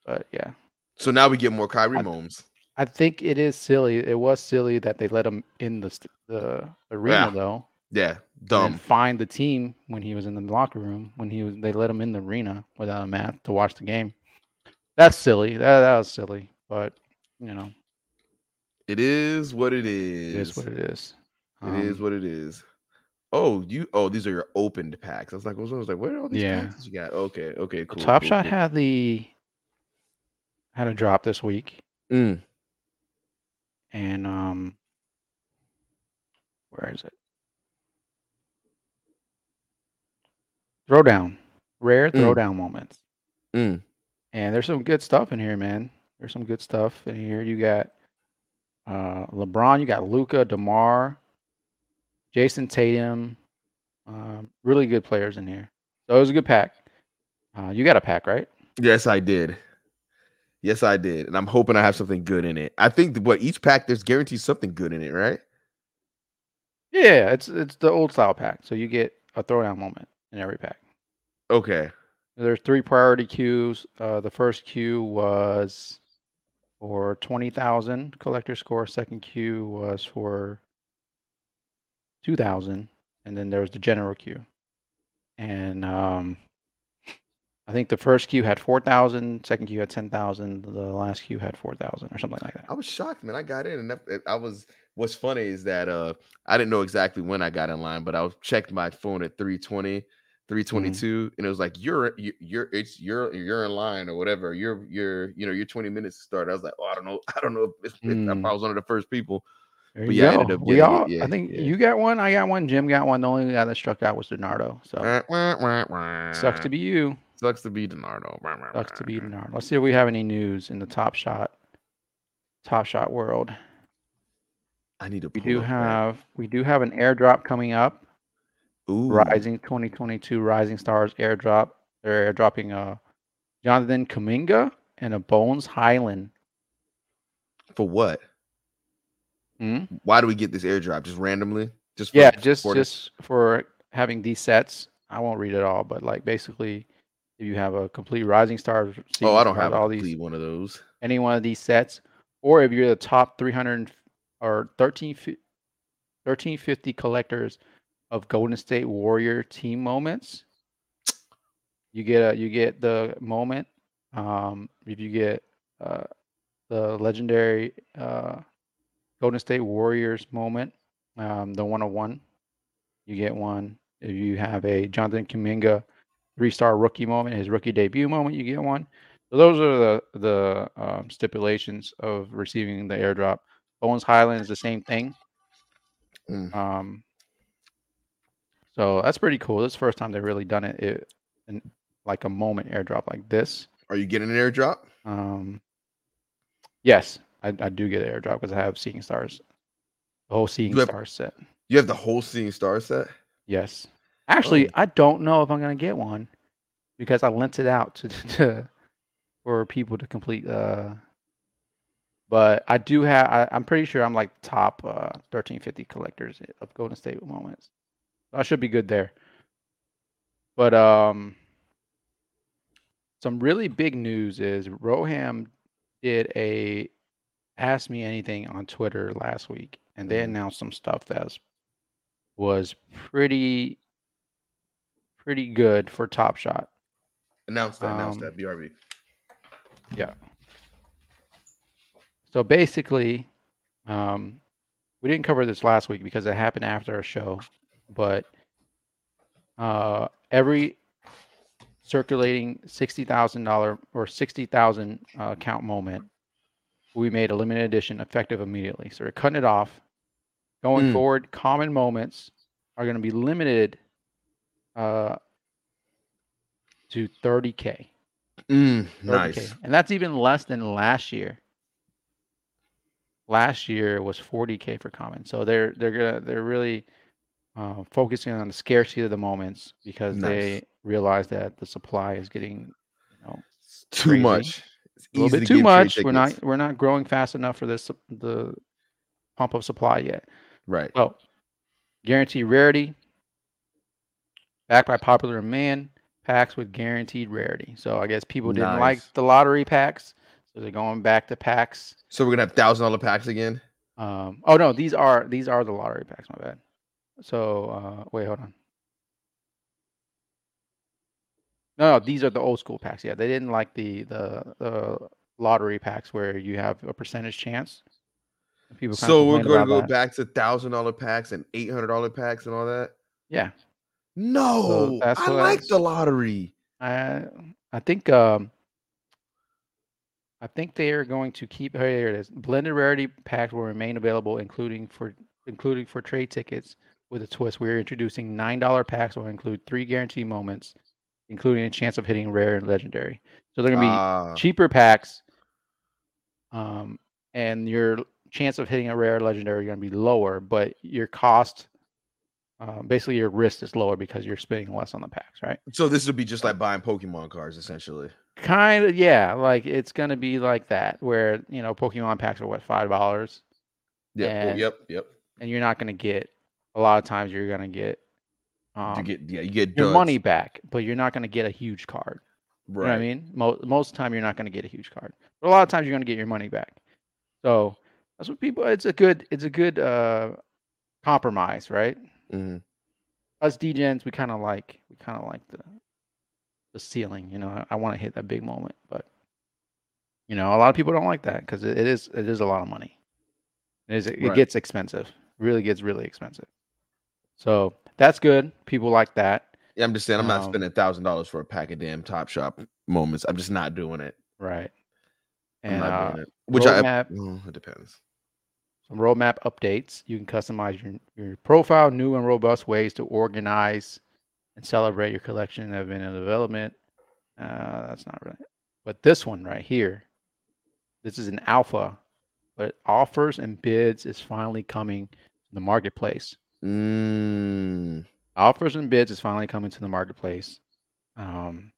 But yeah, So now we get more Kyrie I- Momes. I think it is silly. It was silly that they let him in the the arena Yeah. though. Yeah, dumb. find the team when he was in the locker room when he was they let him in the arena without a mask to watch the game. That's silly. That that was silly, but you know It is what it is. it is what it is. It is Um, what it is. Oh, you. Oh, these are your opened packs. I was like, I was like, where are all these Yeah. packs you got? Okay, okay, cool. Top cool, Shot cool. had the had a drop this week, Mm, and um, where is it? Throwdown, rare Mm. throwdown moments. mm. And there's some good stuff in here, man. There's some good stuff in here. You got uh, LeBron, you got Luka, Demar, Jayson Tatum. Um, really good players in here. So it was a good pack. Uh, you got a pack, right? Yes, I did. Yes, I did, and I'm hoping I have something good in it. I think what each pack there's guaranteed something good in it, right? Yeah, it's it's the old style pack. So you get a throwdown moment in every pack. Okay. There's three priority queues. Uh, the first queue was for twenty thousand collector score. Second queue was for two thousand, and then there was the general queue. And um, I think the first queue had 4,000, second queue had ten thousand. The last queue had four thousand or something like that. I was shocked, man. I got in, and that- I was. What's funny is that uh, I didn't know exactly when I got in line, but I checked my phone at 320, 322, and it was like you're you- you're it's you're you're in line or whatever. You're you're you know you're 20 minutes to start. I was like, oh, I don't know, I don't know if, it's, if I Mm. was one of the first people. There But yeah, I ended up we getting it, all. yeah, I think yeah. you got one. I got one. Jim got one. The only guy that struck out was Donardo. So sucks to be you. sucks to be Donardo. Sucks to be Denard. Let's see if we have any news in the Top Shot, Top Shot world. I need to. We do that. have we do have an airdrop coming up. Ooh, Rising 2022 Rising Stars airdrop. They're airdropping uh Jonathan Kuminga and a Bones Hyland. for what? Hmm? Why do we get this airdrop just randomly? Just for Yeah, just supporters? just for having these sets. I won't read it all, but like basically, if you have a complete Rising Stars, Oh, I don't have all all these one of those. any one of these sets, or if you're the top 300 or 13, 1350 collectors of Golden State Warrior team moments, you get a you get the moment. Um, if you get uh, the legendary uh, Golden State Warriors moment, um, the 101, you get one. If you have a Jonathan Kuminga three-star rookie moment, his rookie debut moment, you get one. So those are the the um, stipulations of receiving the airdrop. Bones Hyland is the same thing. Mm. Um, so that's pretty cool. This is the first time they've really done it, it in like a moment airdrop like this. Are you getting an airdrop? Um, yes, I, I do get an airdrop because I have Seeing Stars, the whole Seeing You have- Stars set. You have the whole Seeing Star set. Yes. Actually, Oh. I don't know if I'm gonna get one because I lent it out to, to for people to complete. Uh, but I do have. I, I'm pretty sure I'm like top uh, 1350 collectors of Golden State moments. So I should be good there. But um, some really big news is Roham did a ask me anything on Twitter last week, and they Mhm. announced some stuff that was, was pretty pretty good for Top Shot. Announced that. Announce Um, that. BRB. Yeah. So basically, um, we didn't cover this last week because it happened after our show, but uh, every circulating sixty thousand dollar or sixty thousand uh, count moment, we made a limited edition effective immediately. So we're cutting it off. Going Mm. forward, common moments are going to be limited uh, to thirty k. Mm, 30K. nice. And that's even less than last year. Last year was 40k for common. So they're they're gonna they're really uh, focusing on the scarcity of the moments because Nice. they realize that the supply is getting you know too Crazy. much. A little bit to too much. We're not we're not growing fast enough for this the pump of supply yet. right. Well, guarantee rarity, backed by popular demand, packs with guaranteed rarity. So I guess people didn't like the lottery packs, so they're going back to packs. So we're gonna have thousand dollar packs again. Um, oh no, these are these are the lottery packs. My bad. So uh, wait, hold on. No, no, these are the old school packs. Yeah, they didn't like the the the lottery packs where you have a percentage chance. People So we're gonna go that. back to thousand dollar packs and eight hundred dollar packs and all that. Yeah, No, that's I like the lottery. I I think um I think they are going to keep here it is. Blended rarity packs will remain available, including for including for trade tickets. With a twist, we're introducing nine dollar packs will include three guarantee moments, including a chance of hitting rare and legendary. So they're gonna be Ah, cheaper packs, um, and your chance of hitting a rare legendary are gonna be lower, but your cost, uh, basically your risk is lower because you're spending less on the packs, right? so this would be just like buying Pokemon cards, essentially. Kind of, yeah. Like it's gonna be like that, where you know Pokemon packs are what five dollars, Yep. And- yep. Yep. and you're not gonna get. A lot of times, you're gonna get um, you get yeah, you get your duds. money back, but you're not gonna get a huge card. Right. You know what I mean? Most most of the time, you're not gonna get a huge card, but a lot of times, you're gonna get your money back. So that's what people. It's a good. It's a good uh, compromise, right? Mhm. Us degens, we kind of like. We kind of like the the ceiling. You know, I, I want to hit that big moment, but you know, a lot of people don't like that because it, it is it is a lot of money. It is it Right. gets expensive. Really gets really expensive. So that's good. People like that, Yeah, I'm just saying I'm not Um, spending thousand dollars for a pack of damn Top Shot moments. I'm just not doing it. right? I'm And not uh, doing it. Which I roadmap- mm, it depends. some roadmap updates. You can customize your, your profile, new and robust ways to organize and celebrate your collection that have been in development. Uh, that's not right. But this one right here, this is an alpha, but offers and bids is finally coming to the marketplace. Mm, Offers and bids is finally coming to the marketplace. Um,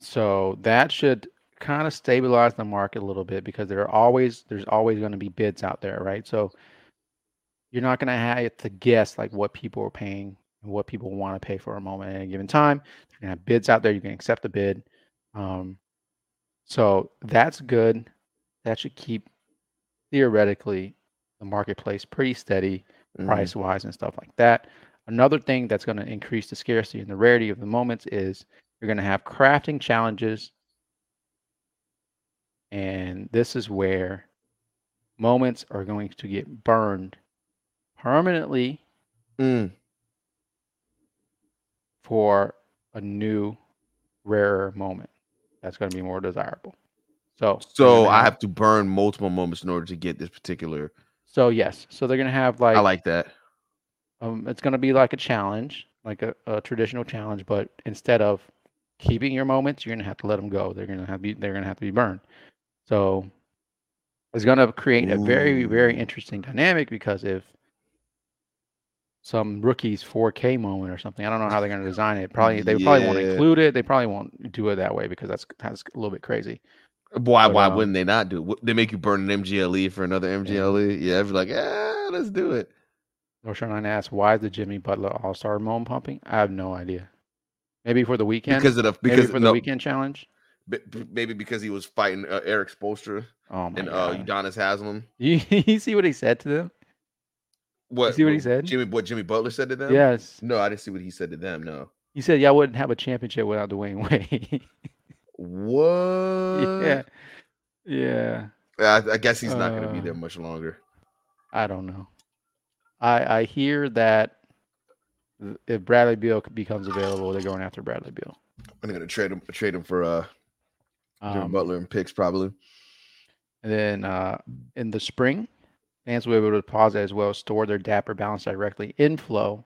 so that should kind of stabilize the market a little bit because there are always there's always going to be bids out there, right? So you're not going to have to guess like what people are paying and what people want to pay for a moment at a given time. You're going to have bids out there. You can accept the bid. Um, so that's good. That should keep theoretically the marketplace pretty steady. Price wise and stuff like that. Another thing that's going to increase the scarcity and the rarity of the moments is you're going to have crafting challenges. And this is where moments are going to get burned permanently Mm. for a new rarer moment that's going to be more desirable. So So I have to burn multiple moments in order to get this particular. So yes, so they're going to have like, I like that. um, it's going to be like a challenge, like a, a traditional challenge, but instead of keeping your moments, you're going to have to let them go. They're going to have be they're to have to be burned. So it's going to create a very very interesting dynamic because if some rookie's 4K moment or something. I don't know how they're going to design it. Probably they probably won't include it. They probably won't do it that way because that's that's a little bit crazy. Why? But, why um, wouldn't they not do? it? They make you burn an MGLE for another MGLE. Yeah, I'd be like, yeah, let's do it. North Carolina asks, why is the Jimmy Butler All Star moment pumping? I have no idea. Maybe for the weekend. Because of the Maybe because for the no, weekend challenge. maybe because he was fighting uh, Erik Spoelstra Oh and uh! Udonis Haslam. You, you see what he said to them? What? see what he said? Jimmy, what Jimmy Butler said to them? Yes. No, I didn't see what he said to them. No. He said, "Y'all wouldn't have a championship without Dwyane Wade." What? yeah. Yeah. I, I guess he's not going to be Uh, there much longer. I don't know. I I hear that if Bradley Beal becomes available, they're going after Bradley Beal. I'm going to trade him, trade him for uh, Um, Butler and picks probably. And then uh, in the spring, fans will be able to deposit as well as store their Dapper balance directly in Flow,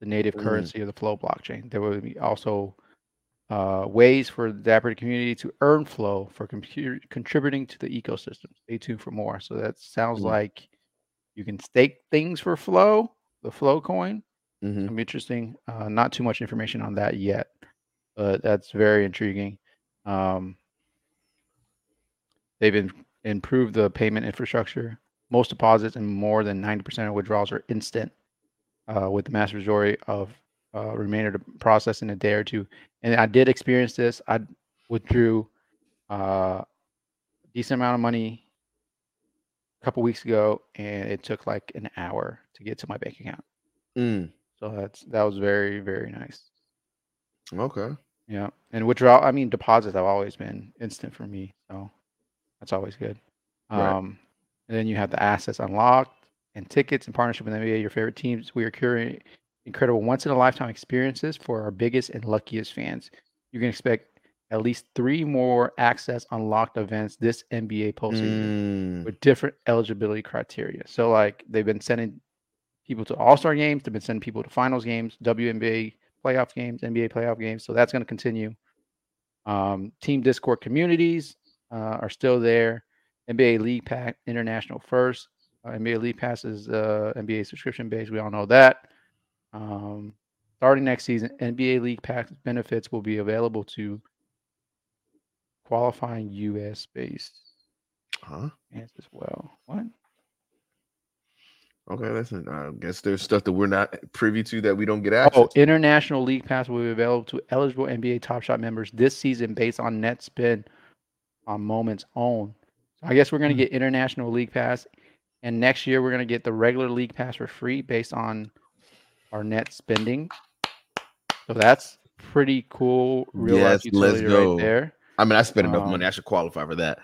the native Mm. currency of the Flow blockchain. There will be also uh, ways for the Dapper community to earn Flow for computer, contributing to the ecosystem. Stay tuned for more. So that sounds Mm. like you can stake things for Flow, the Flow coin. hmm I'm interesting. Uh, not too much information on that yet, but that's very intriguing. Um, they've in, improved the payment infrastructure. Most deposits and more than 90% of withdrawals are instant, uh, with the mass majority of uh, remainder to process in a day or two. And I did experience this. I withdrew uh, a decent amount of money a couple weeks ago, and it took like an hour to get to my bank account. Mm. So that's that was very very nice. Okay. Yeah, and withdrawal. I mean, deposits have always been instant for me, so that's always good. Right. Um, and then you have the assets unlocked and tickets and partnership with NBA, your favorite teams. We are curating incredible once in a lifetime experiences for our biggest and luckiest fans. You can expect at least three more access unlocked events this NBA postseason Mm. with different eligibility criteria. So like they've been sending people to All Star games, they've been sending people to finals games, WNBA playoff games, NBA playoff games. So that's going to continue. Um, team Discord communities uh, are still there. NBA League Pack International first. Uh, NBA League Pass is uh, NBA subscription based. We all know that. Um, starting next season, NBA League Pass benefits will be available to qualifying U.S. based Huh? fans as well. What? Okay, listen. I guess there's stuff that we're not privy to that we don't get access. Oh, to. International League Pass will be available to eligible NBA Top Shot members this season based on net spend on moments owned. So I guess we're going to Hmm. get International League Pass, and next year we're going to get the regular League Pass for free based on our net spending. So that's pretty cool. Real Yes, let's go. right there. I mean, I spend enough um, money. I should qualify for that.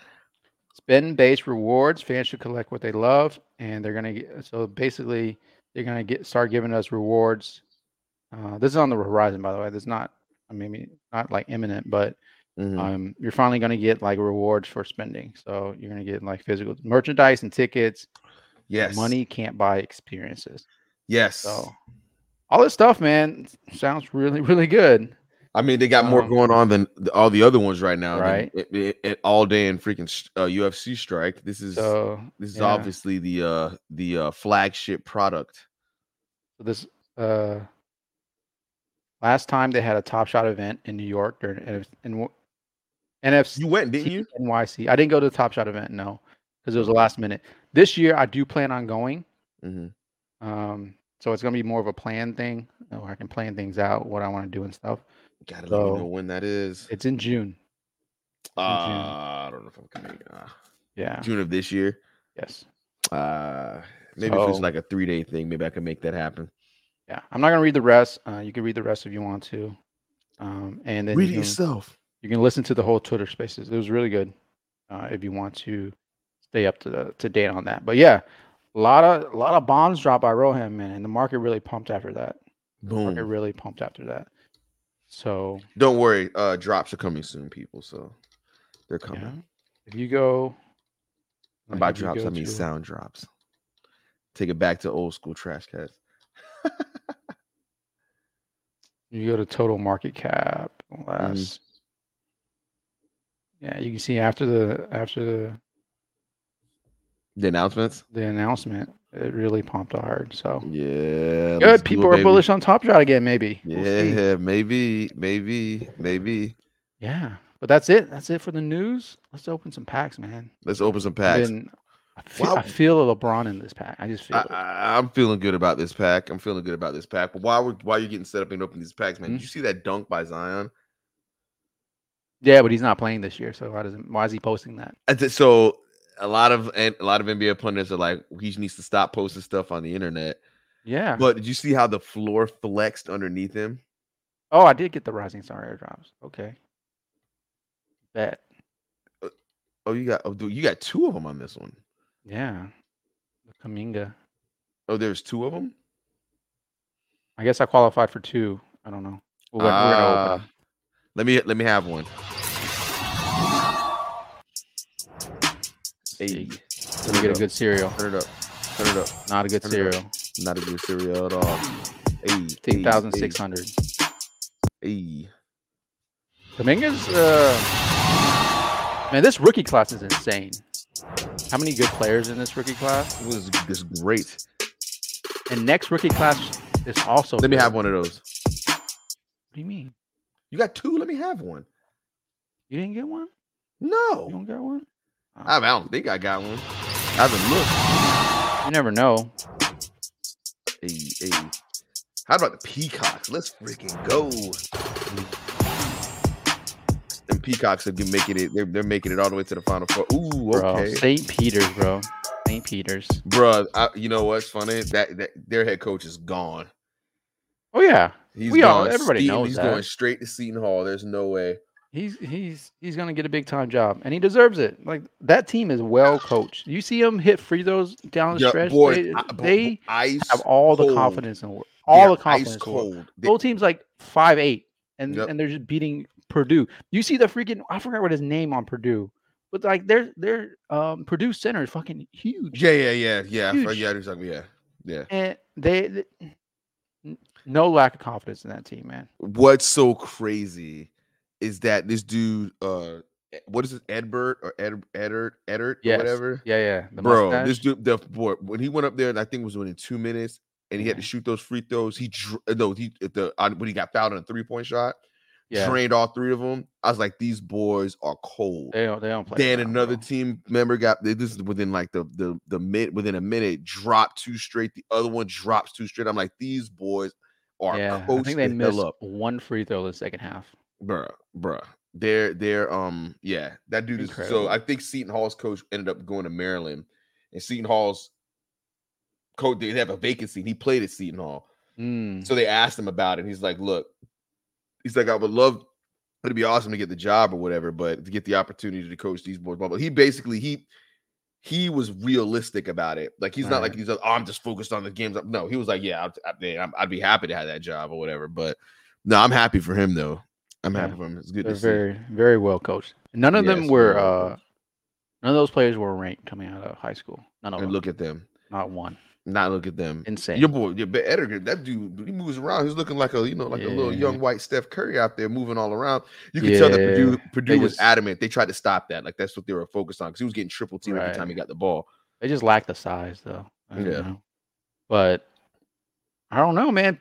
spend based rewards fans should collect what they love and they're going to get so basically they're going to get start giving us rewards uh, this is on the horizon by the way this is not i mean not like imminent but Mhm. um, you're finally going to get like rewards for spending so you're going to get like physical merchandise and tickets yes. money can't buy experiences Yes. so all this stuff man sounds really really good I mean, they got more Um, going on than all the other ones right now. Right. It, it, it- all day in freaking uh, UFC strike. This is so this is yeah. obviously the uh the uh flagship product. So this uh last time they had a Top Shot event in New York during NF- in NFC You went, didn't you? NYC. I didn't go to the Top Shot event, no, because it was the last minute. This year, I do plan on going. hmm Um, so it's gonna be more of a plan thing, where I can plan things out, what I want to do and stuff. Gotta let me know when that is. It's in June. Uh, in June. I don't know if I'm coming. Uh, Yeah. June of this year. Yes. Uh, maybe if it's like a three day thing, maybe I can make that happen. Yeah. I'm not gonna read the rest. Uh, you can read the rest if you want to. Um, and then Read you it can- yourself. you can listen to the whole Twitter Spaces. It was really good. Uh, if you want to stay up to the to date on that, but yeah, A lot of a lot of bombs dropped by Roham, man, and the market really pumped after that. The market Boom. really pumped after that. So Don't worry. Uh, drops are coming soon, people. So they're coming. yeah, if you go, like, by drops, I mean to- sound drops. Take it back to old school Trash Katz. You go to total market cap Mm-hmm. last. Yeah, you can see after the after the The announcements. the announcement, it really pumped hard. So Yeah. good. People it, are bullish on Top Shot again. Maybe. We'll. Yeah, maybe, maybe, maybe. Yeah. But that's it. That's it for the news. Let's open some packs, man. Let's open some packs. I, feel, Wow. I feel a LeBron in this pack. I just feel I, I'm feeling good about this pack. I'm feeling good about this pack. But while we're while you're getting set up and opening these packs, man, Mhm. did you see that dunk by Zion? Yeah, but he's not playing this year, so why doesn't why is he posting that? So a lot of and a lot of NBA pundits are like, he needs to stop posting stuff on the internet. Yeah. But did you see how the floor flexed underneath him? oh, I did get the Rising Star airdrops. Okay. Bet. Oh, you got oh, dude, you got two of them on this one. Yeah. The Kuminga. Oh, there's two of them. I guess I qualified for two. I don't know. We're gonna, we're gonna open 'em. Ah, let me let me have one. Hey, Let me get a good cereal. turn it up. Turn it up. Not a good Turn cereal. Not a good cereal at all. Hey, Fifteen thousand six hundred. Hey, Kuminga's uh man, this rookie class is insane. How many good players in this rookie class? it was this great. And next rookie class is also Let me have one of those. What do you mean? You got two. Let me have one. You didn't get one? No. You don't get one? I, don't think I got one. I haven't looked. you never know. Hey, hey. How about the peacocks? Let's freaking go. And peacocks have been making it. They're, they're making it all the way to the final four. Ooh, okay, St. Peter's, bro. St. Peter's. Bro, I, you know what's funny? That, that their head coach is gone. Oh yeah. He's We all- everybody Steve- knows He's that. going straight to Seton Hall. There's no way. He's he's he's gonna get a big time job, and he deserves it. Like that team is well coached. You see him hit free throws down the Yeah, stretch. boy, they I- they ice have all the confidence in the world. All are the confidence. Ice the cold. They- Whole team's like five eight, and Yep. and they're just beating Purdue. You see the freaking I forgot what his name on Purdue, but like their their um Purdue center is fucking huge. yeah, yeah, yeah, yeah. Huge. Yeah, yeah, yeah. and they, they no lack of confidence in that team, man. What's so crazy is that this dude, uh, what is it, Edbert or Ed, Edert, Edert, or whatever, Yeah, yeah. The bro. mustache. This dude, the boy, when he went up there, and I think it was within two minutes, and he had to shoot those free throws. He uh, no, he at the when he got fouled on a three point shot, yeah. drained all three of them. I was like, these boys are cold. They don't. They don't play. Then around, another bro. team member got this is within like the the the mid within a minute dropped two straight. The other one drops two straight. I'm like, these boys are Yeah, I think they the missed up, one free throw in the second half. Bruh, bruh. They're they're um yeah that dude is so I think Seton Hall's coach ended up going to Maryland, and Seton Hall's coach they have a vacancy. and He played at Seton Hall, Mm, so they asked him about it. And he's like, look, he's like, I would love. It'd be awesome to get the job or whatever, but to get the opportunity to coach these boys, blah. he basically he he was realistic about it. Like he's not like he's like, oh, I'm just focused on the games. No, he was like, yeah, I'd, I'd be happy to have that job or whatever. But no, I'm happy for him though. I'm Yeah. happy for him. It's good they're very, very well coached. None of them were. Uh, none of those players were ranked coming out of high school. None of And them. look at them. Not one. Not look at them. Insane. Your boy, your Edgar, that dude, he moves around. He's looking like a, you know, like a little young white Steph Curry out there moving all around. You can tell that Yeah, Purdue, Purdue was just- adamant. They tried to stop that. Like that's what they were focused on because he was getting triple team every time he got the ball. They just lack the size, though. I Yeah. know. But I don't know, man.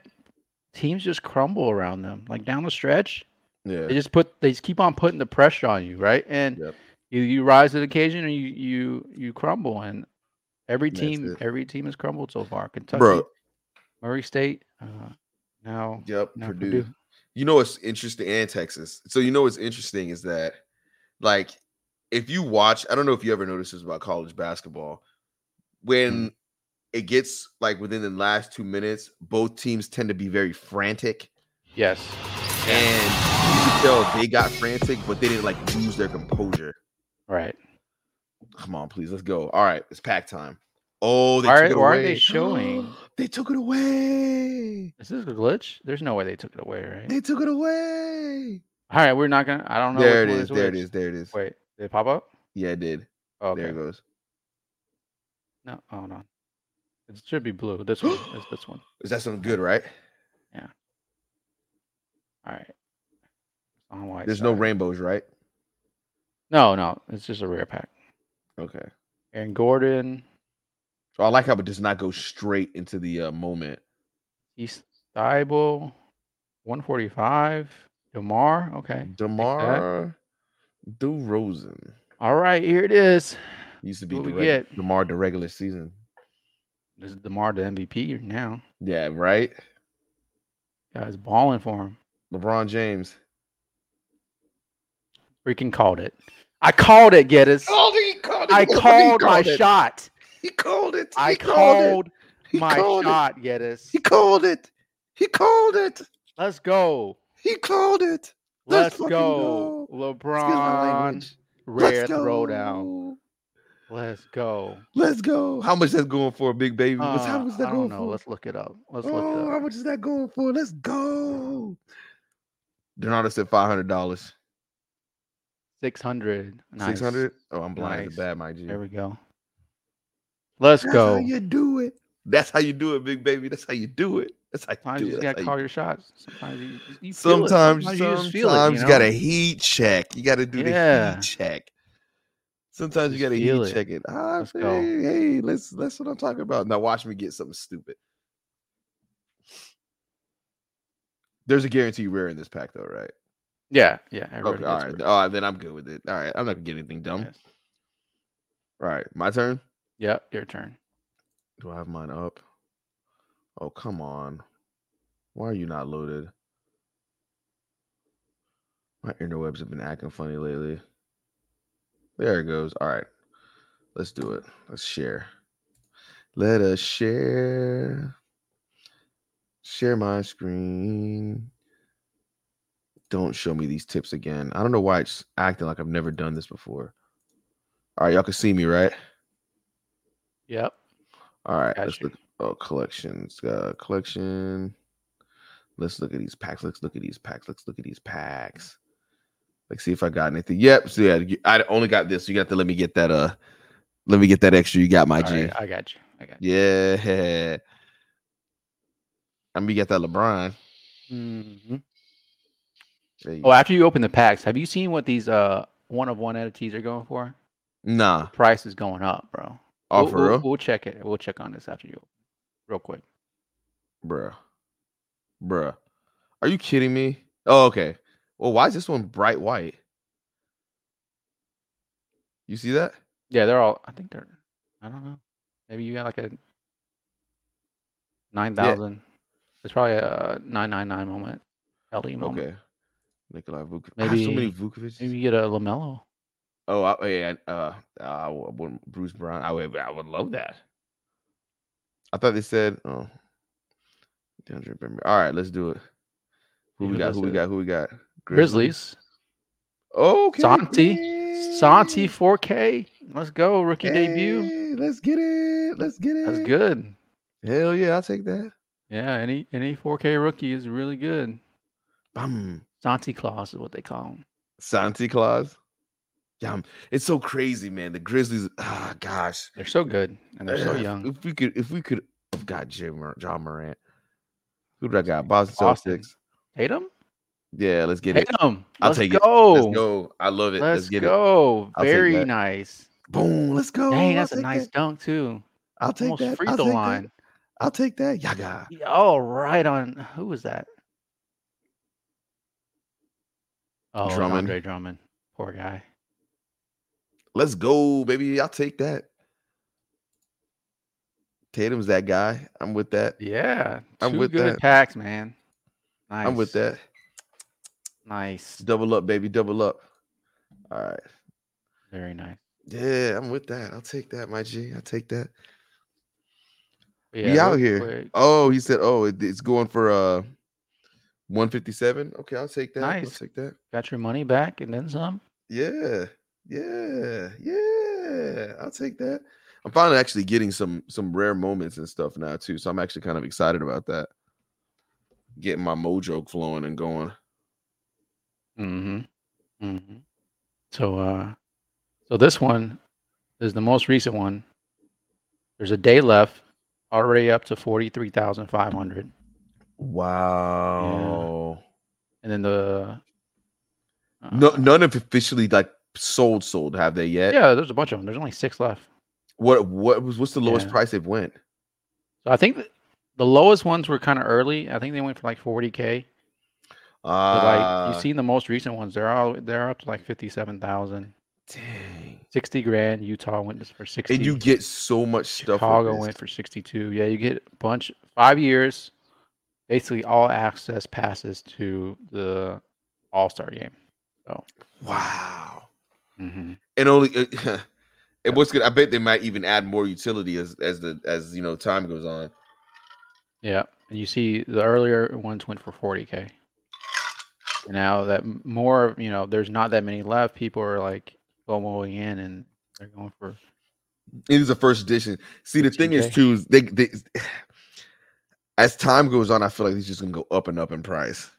Teams just crumble around them. Like down the stretch, Yeah. they just put. They just keep on putting the pressure on you, right? And Yep. you you rise to the occasion, and you you you crumble. And every team, every team has crumbled so far. Kentucky, Bro, Murray State, uh, now yep, now Purdue. You know what's interesting and Texas. So you know what's interesting is that like if you watch, I don't know if you ever noticed this about college basketball, when it gets like within the last two minutes, both teams tend to be very frantic. Yes. And you can tell they got frantic, but they didn't like lose their composure. Right. Come on, please, let's go. All right, it's pack time. Oh, they Why, took are- it away. are they showing? they took it away. Is this a glitch? There's no way they took it away, right? They took it away. All right, we're not gonna. I don't know. There it is. is. There it is. There it is. Wait, did it pop up? Yeah, it did. Oh, okay. There it goes. No, hold on. It should be blue. This one. It's this one. Is that something good, right? All right. On white There's no rainbows, right? No, no. It's just a rare pack. Okay. And Gordon, So I like how it does not go straight into the uh, moment. East Thibault, 145. Demar. Okay. Demar DeRozan All right, here it is. used to be the reg- get? Demar the regular season. This is Demar the MVP now. Yeah, right. Guys balling for him. LeBron James. Freaking called it. I called it, Geddes. Oh, he called I called my it. shot. He called it. I He called it. He my called it. shot, Geddes. He called it. He called it. Let's go. He called it. Let's, fucking go. go. LeBron. language. Rare Let's throwdown. Let's go. Let's go. How much that's going for, big baby? What's- how Uh, much is that I going don't know. for? Let's look it up. Let's look oh, it how much is that going for? Let's go. Donato said five hundred dollars. Six hundred. Six hundred. Oh, I'm blind Nice. a bad, my G. There we go. Let's That's go. how you do it. That's how you do it, big baby. That's how you do it. That's how you Sometimes do you it. just gotta call you- your shots. Sometimes you, you. Sometimes, you sometimes, just feel it. You, know? gotta heat check. You gotta do Yeah. the heat check. Sometimes you gotta heat it. check it. Ah, Let's hey, go. hey, let's that's what I'm talking about. Now watch me get something stupid. There's a guarantee rare in this pack, though, right? Yeah, yeah. Okay, all right. All right, then I'm good with it. All right, I'm not gonna get anything dumb. Yes. All right, my turn. Yep, your turn. Do I have mine up? Oh, come on. Why are you not loaded? My interwebs have been acting funny lately. There it goes. All right. Let's do it. Let's share. Let us share. Share my screen. Don't show me these tips again. I don't know why it's acting like I've never done this before. All right, y'all can see me, right? Yep. All right, let's look. Oh, collections. Uh, collection. Let's look at these packs. Let's look at these packs. Let's look at these packs. Let's see if I got anything. Yep. So yeah, I only got this. You got to let me get that. Uh, let me get that extra. You got my G. right, I got you. I got you. Yeah. I'm gonna get that LeBron. Mhm. Oh, after you open the packs, have you seen what these uh one of one entities are going for? Nah. Price is going up, bro. Oh, we'll, for we'll- real, We'll check it. We'll check on this after you, real quick. bruh. Bruh. Are you kidding me? Oh, okay. Well, why is this one bright white? You see that? Yeah, they're all. I think they're. I don't know. Maybe you got like a nine thousand. It's probably a nine nine nine moment. LE moment. Okay. Nikolai Vukovic. Have so many Maybe- Vukovic. Maybe you get a Lamelo. Oh, I, yeah. Uh, wouldn't Bruce Brown. I would. I would love that. I thought they said. Oh, DeAndre Bembry. All right, let's do it. Who we got? Who we got? Who we got? Grizzlies. Okay. Santi. Santi 4K. Let's go. Rookie debut. Let's get it. Let's get it. That's good. Hell yeah, I'll take that. Yeah, any any 4K rookie is really good. Bum. Santi Claus is what they call him. Santa Claus. Yeah, it's so crazy, man. The Grizzlies. Ah, gosh. They're so good and they're so young. If we could, if we could have got Jim John Morant. Who did I got? Boston Boston. Celtics. Tatum? Yeah, let's get it. Tatum. I'll Let's take go. it. Let's go. I love it. Let's, Let's get it. go. I'll Very nice. Boom. Let's go. Dang, I'll that's a nice that. dunk too. I'll take Almost that. free I'll throw take line. That. I'll take that. Yaga. Oh, right on. Who was that? Oh, Drummond. Andre Drummond. Poor guy. Let's go, baby. I'll take that. Tatum's that guy. I'm with that. Yeah, I'm with good that. packs, man. Nice. I'm with that. Nice. Double up, baby. Double up. All right. Very nice. Yeah, I'm with that. I'll take that, my G. I'll take that. But we out here. quick, Oh, he said, oh, it- it's going for uh 157. Okay, I'll take that. I'll Nice. take that. got your money back and then some. Yeah. Yeah. Yeah. I'll take that. I'm finally actually getting some some rare moments and stuff now too. So I'm actually kind of excited about that. Getting my mojo flowing and going. Mm-hmm. Mm-hmm. So, uh, so this one is the most recent one. There's a day left, already up to forty three thousand five hundred. Wow. And then the No, uh, none have officially like sold. Sold have they yet? yeah, there's a bunch of them. There's only six left. What what was what's the lowest Yeah. price they've went? So I think the lowest ones were kind of early. I think they went for like forty k. But like Uh, you've seen the most recent ones, they're all they're up to like fifty seven thousand. Dang. 60 grand. Utah went for 60. And you get so much stuff. Chicago went for 62. Yeah, you get a bunch. Five years, basically all access passes to the All Star game. So, Wow. mm-hmm. And only uh, and what's good? I bet they might even add more utility as as the as you know time goes on. yeah, and you see the earlier ones went for 40k. Now that more, you know, there's not that many left. People are like FOMOing in, and they're going for It is a first edition. See, the thing is too, they they as time goes on, I feel like it's just gonna go up and up in price.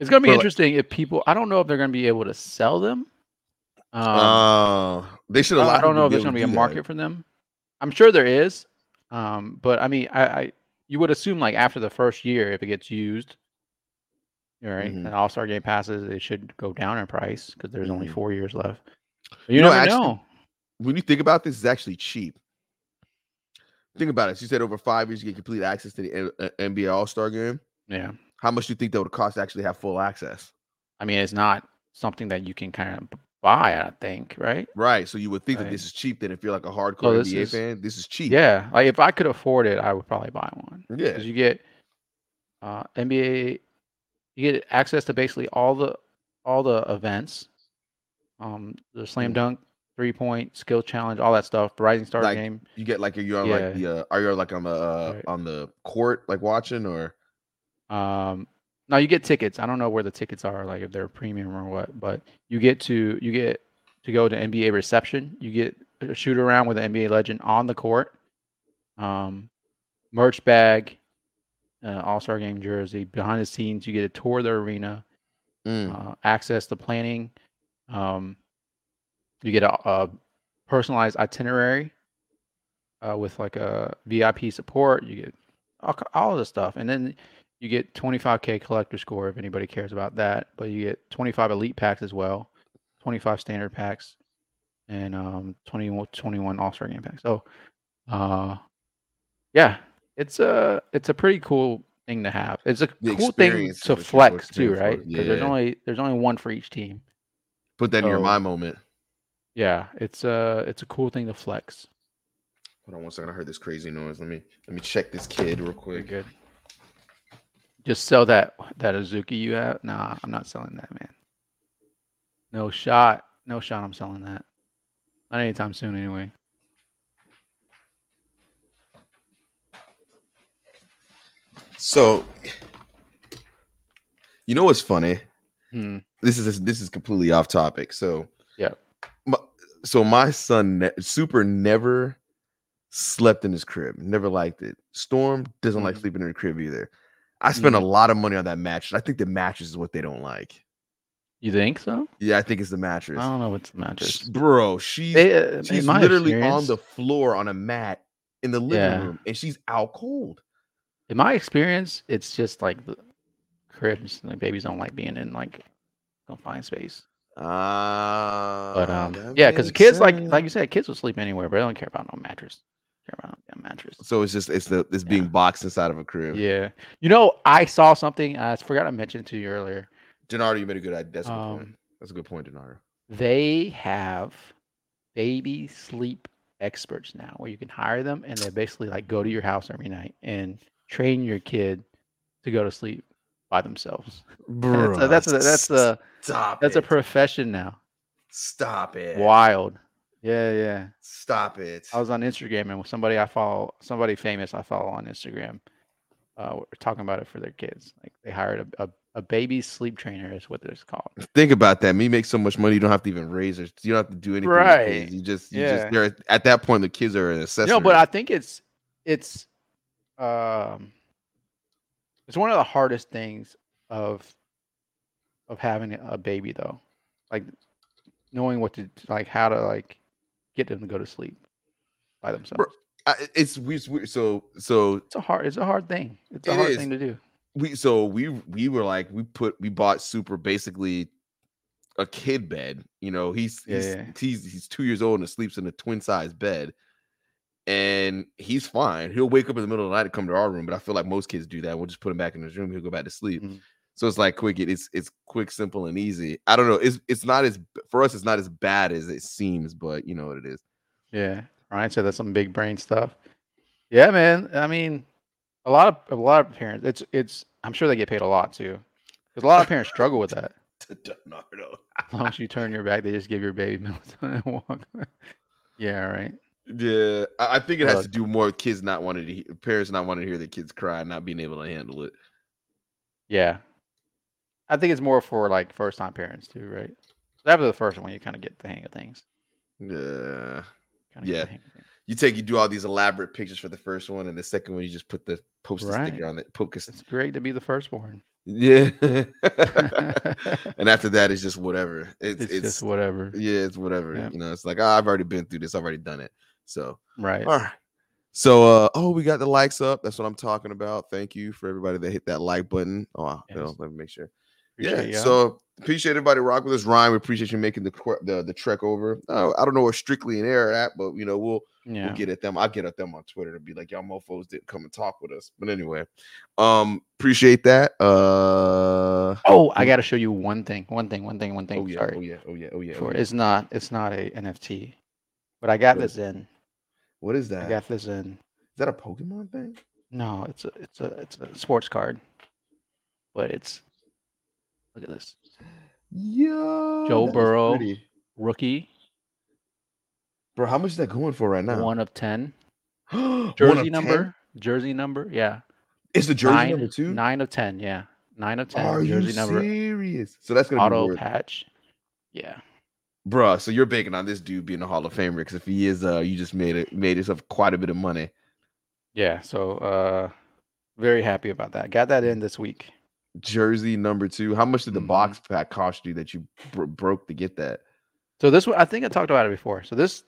It's gonna be But, like- interesting if people. I don't know if they're gonna be able to sell them. Um, Uh, they should I- don't know if there's going to be a do that. market for them. I'm sure there is, um, but I mean, I, I you would assume like after the first year, if it gets used, all right, Mhm. and All Star Game passes, it should go down in price because there's only Mhm. four years left. But you, You know, never actually- know. When you think about this, it's actually cheap. Think about it. You said over five years you get complete access to the N- uh, NBA All Star Game. Yeah, How much do you think that would cost to actually have full access? I mean, it's not something that you can kind of buy. I think, right? Right. So you would think that this is cheap. Then if you're like a hardcore Oh, NBA is- fan, this is cheap. Yeah, like if I could afford it, I would probably buy one. Yeah. because you get uh, NBA, you get access to basically all the all the events, um, the slam Mhm. dunk, three point, skill challenge, all that stuff. The Rising Star Like, game. You get like you're on Yeah. like the uh, are you like on the uh, Right. on the court like watching or Um, now you get tickets. I don't know where the tickets are, like if they're premium or what, but you get to you get to go to NBA reception. You get a shoot around with an NBA legend on the court. Um, merch bag, uh, All Star Game jersey. Behind the scenes, you get a tour of the arena. Mm. uh, access to planning. Um, you get a, a personalized itinerary uh, with like a VIP support. You get all, all of the stuff, and then you get 25k collector score if anybody cares about that. But you get 25 elite packs as well, 25 standard packs, and um, 21 21 All Star game packs. So, uh, yeah, it's a it's a pretty cool thing to have. It's a The cool thing to flex to too, right? Because there's only there's only one for each team. put that in your my moment. Yeah, it's a it's a cool thing to flex. Hold on one second. I heard this crazy noise. Let me let me check this kid real quick. good. Just sell that that Azuki you have. Nah, I'm not selling that, man. No shot. No shot. I'm selling that. Not anytime soon, anyway. So, you know what's funny? Hmm. This is this is completely off topic. So, yeah, my, so my son ne- super never slept in his crib. Never liked it. Storm doesn't like Mhm. sleeping in her crib either. I spent a Mhm. lot of money on that mattress. I think the mattress is what they don't like. You think so? Yeah, I think it's the mattress. I don't know what's the mattress. Bro, she's They, uh, she's literally on the floor on a mat in the living Yeah. room and she's out cold. In my experience, it's just like the cribs. Like babies don't like being in like confined space. Ah, But um, yeah, because kids like like you said, kids will sleep anywhere, but they don't care about no mattress. Care about no mattress. So it's just it's the it's being Yeah. boxed inside of a crib. Yeah. You know, I saw something. I forgot to mention to you earlier. Denardo, you made a good idea. That's a good point. Um, That's a good point, Denardo. they have baby sleep experts now where you can hire them and they basically like go to your house every night and train your kid to go to sleep by themselves. And that's a, that's a, that's a stop. that's a profession now. stop it. Wild. Yeah, yeah. Stop it. I was on Instagram and somebody I follow, somebody famous I follow on Instagram, uh, were talking about it for their kids. Like they hired a, a, a baby sleep trainer is what it's called. Think about that. Me make so much money, you don't have to even raise her. You don't have to do anything. with Right. kids. You just, you Yeah. just, they're at that point. The kids are an accessory. No, but I think it's it's um it's one of the hardest things of of having a baby though. Like knowing what to like how to like get them to go to sleep by themselves. I, it's we, we so so It's a hard it's a hard thing. It's a It hard is. thing to do. we so we we were like we put we bought super basically a kid bed you know he's Yeah, he's, yeah. he's he's two years old and sleeps in a twin size bed and he's fine he'll wake up in the middle of the night to come to our room but i feel like most kids do that we'll just put him back in his room he'll go back to sleep Mhm. so it's like quick it's it's quick simple and easy i don't know it's it's not as for us it's not as bad as it seems but you know what it is Yeah. Ryan said that's some big brain stuff. Yeah, man. I mean, a lot of a lot of parents. It's it's. I'm sure they get paid a lot too, because a lot of parents struggle with that. As long as you turn your back, they just give your baby melatonin and walk. yeah, right. Yeah, I, think it has to do more with kids not wanting to, he- parents not wanting to hear their kids cry, not being able to handle it. Yeah, I think it's more for like first time parents too, right? After the first one, you kind of get the hang of things. Yeah, Kinda Yeah. the things. you take you do all these elaborate pictures for the first one, and the second one you just put the post Right. sticker on it. St- It's great to be the firstborn. yeah, and after that it's just whatever. It's it's, just whatever, yeah, it's whatever. Yeah. You know, it's like "Ah, I've already been through this. I've already done it. So right? All right. So uh oh, we got the likes up. That's what I'm talking about. Thank you for everybody that hit that like button. Oh. Yes. Well, let me make sure. Appreciate yeah. ya. So appreciate everybody rock with us. Ryan, we appreciate you making the the, the trek over. Uh, I don't know where strictly in air at, but you know, we'll yeah, we'll get at them. I'll get at them on Twitter to be like, y'all mofos didn't come and talk with us. But anyway, um, appreciate that. Uh Oh, I got to show you one thing. One thing. One thing. One thing. oh yeah, Sorry. oh yeah, oh yeah, oh yeah. oh, For yeah. it's not. It's not a NFT, but I got this in. What is that? I got this in. Is that a Pokemon thing? No, it's a it's a it's a sports card, but it's look at this Yo, Joe Burrow. rookie, Bro, how much is that going for right now? one of ten. One of Jersey 10? number, jersey number, yeah. It's the jersey nine, number two. nine of ten, yeah. Nine of ten. Are jersey you number, serious? So that's gonna auto patch. Yeah, Bruh, So you're banking on this dude being a Hall of Famer because if he is, uh, you just made it made yourself quite a bit of money. yeah. So, uh, very happy about that. Got that in this week. Jersey number two. How much did the Mhm. box pack cost you that you bro- broke to get that? So this one, I think I talked about it before. So this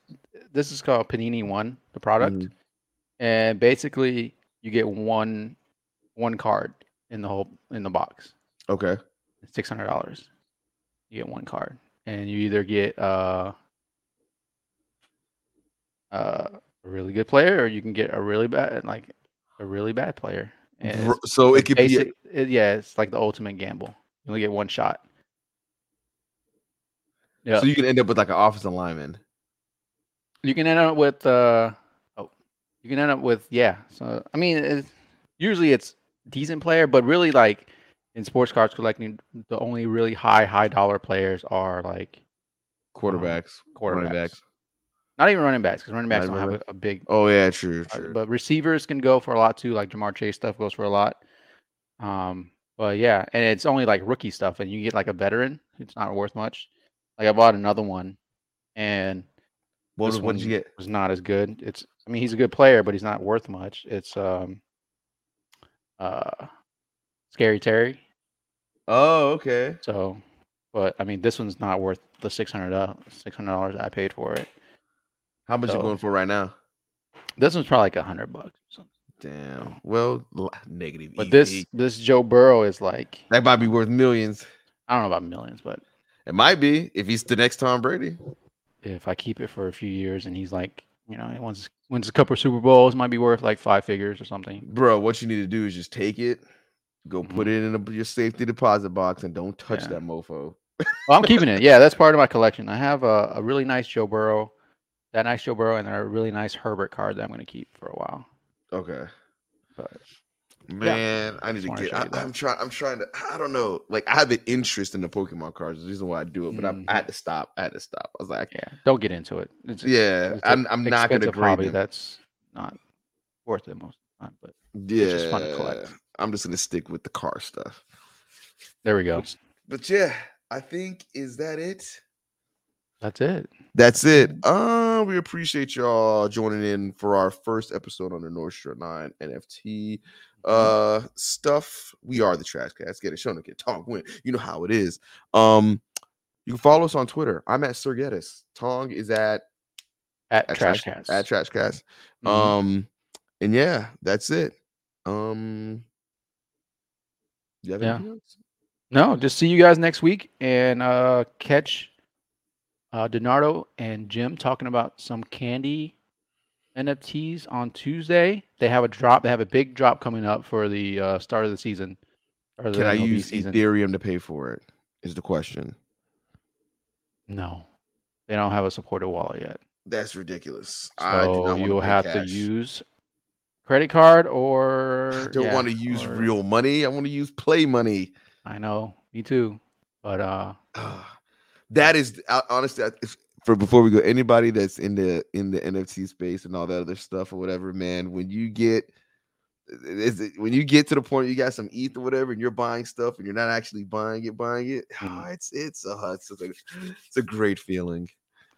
this is called Panini One, the product, Mhm. and basically you get one one card in the whole in the box. Okay. Six hundred dollars. You get one card, and you either get uh, uh, a really good player, or you can get a really bad like a really bad player. And so it could be. basic, it- yeah, it's like the ultimate gamble. You only get one shot. Yeah, So you can end up with like an offensive lineman. you can end up with uh oh you can end up with yeah so i mean it's, usually it's decent player but really like in sports cards collecting the only really high high dollar players are like Quarterbacks, running quarterbacks backs. not even running backs because running backs Not don't have a, a big Oh yeah, true, uh, true. but receivers can go for a lot too like Ja'Marr Chase stuff goes for a lot um but yeah and it's only like rookie stuff and you get like a veteran it's not worth much like i bought another one and what, this did you get? was not as good. It's I mean he's a good player, but he's not worth much. It's um uh Scary Terry. Oh, okay. So but I mean this one's not worth the six hundred uh, dollars I paid for it. How much you going for right now? This one's probably like a hundred bucks. or something. Damn. Well, negative. But EV. this this Joe Burrow is like that might be worth millions. I don't know about millions, but It might be if he's the next Tom Brady. if I keep it for a few years and he's like, you know, he wins wins a couple of Super Bowls, might be worth like five figures or something. Bro, what you need to do is just take it, go put Mhm. it in a, your safety deposit box, and don't touch Yeah. that mofo. Well, I'm keeping it. Yeah, that's part of my collection. I have a, a really nice Joe Burrow, that nice Joe Burrow, and a really nice Herbert card that I'm going to keep for a while. Okay. But Man, I need to get. I, I'm trying. I'm trying to. I don't know. Like I have an interest in the Pokemon cards. The reason why I do it, but I, Mhm. I had to stop. I had to stop. I was like, yeah, don't get into it. It's, yeah, it's I'm, I'm not gonna expensive grade hobby them. That's not worth it most of the time. But Yeah, just fun to collect. I'm just gonna stick with the car stuff. There we go. Which- But yeah, I think is that it. That's it. That's it. Uh, we appreciate y'all joining in for our first episode on the North Shore 9 NFT uh stuff. We are the Trash Katz. Get it, show get talk win. You know how it is. Um, you can follow us on Twitter. I'm at Sir Geddes. Tong is at At, at Trash Trash Katz. at Trash Katz. Mhm. Um, and yeah, that's it. Um, you have Yeah. No, just see you guys next week and uh catch uh Donardo and Jim talking about some candy NFTs on Tuesday. They have a drop, they have a big drop coming up for the uh start of the season. Or the Can I MLB use season. Ethereum to pay for it? Is the question. No. They don't have a supported wallet yet. That's ridiculous. So you'll have cash. to use credit card or I don't yeah, want to use or- real money. I want to use play money. I know, me too. But uh Ah, that is uh, honestly if, for before we go anybody that's in the in the nft space and all that other stuff or whatever man when you get is it, when you get to the point you got some ETH or whatever and you're buying stuff and you're not actually buying it buying it ah, it's it's uh, it's, a, it's a great feeling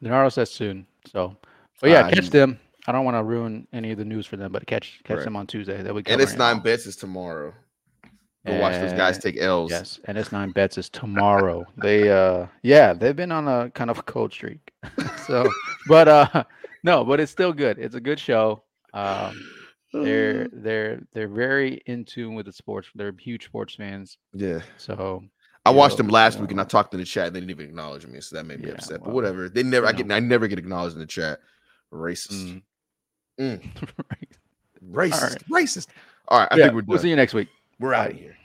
Donardo says soon. So but yeah, Ah, catch them. I don't want to ruin any of the news for them, but catch catch Right. them on Tuesday. They'll be and it's nine all. bets is tomorrow go watch those guys take l's Yes, and it's nine bets is tomorrow. they uh yeah, they've been on a kind of a cold streak. so but uh no, but it's still good. It's a good show. Um they're they're they're very in tune with the sports. They're huge sports fans. yeah So I watched know, them last week and I uh, talked in the chat and they didn't even acknowledge me, so that made me Yeah, upset. But whatever. They never I get know. I never get acknowledged in the chat. Racist. mm. Racist. Mm. right. Racist. Racist. All right. I yeah, think we're we'll see you next week. We're out of here.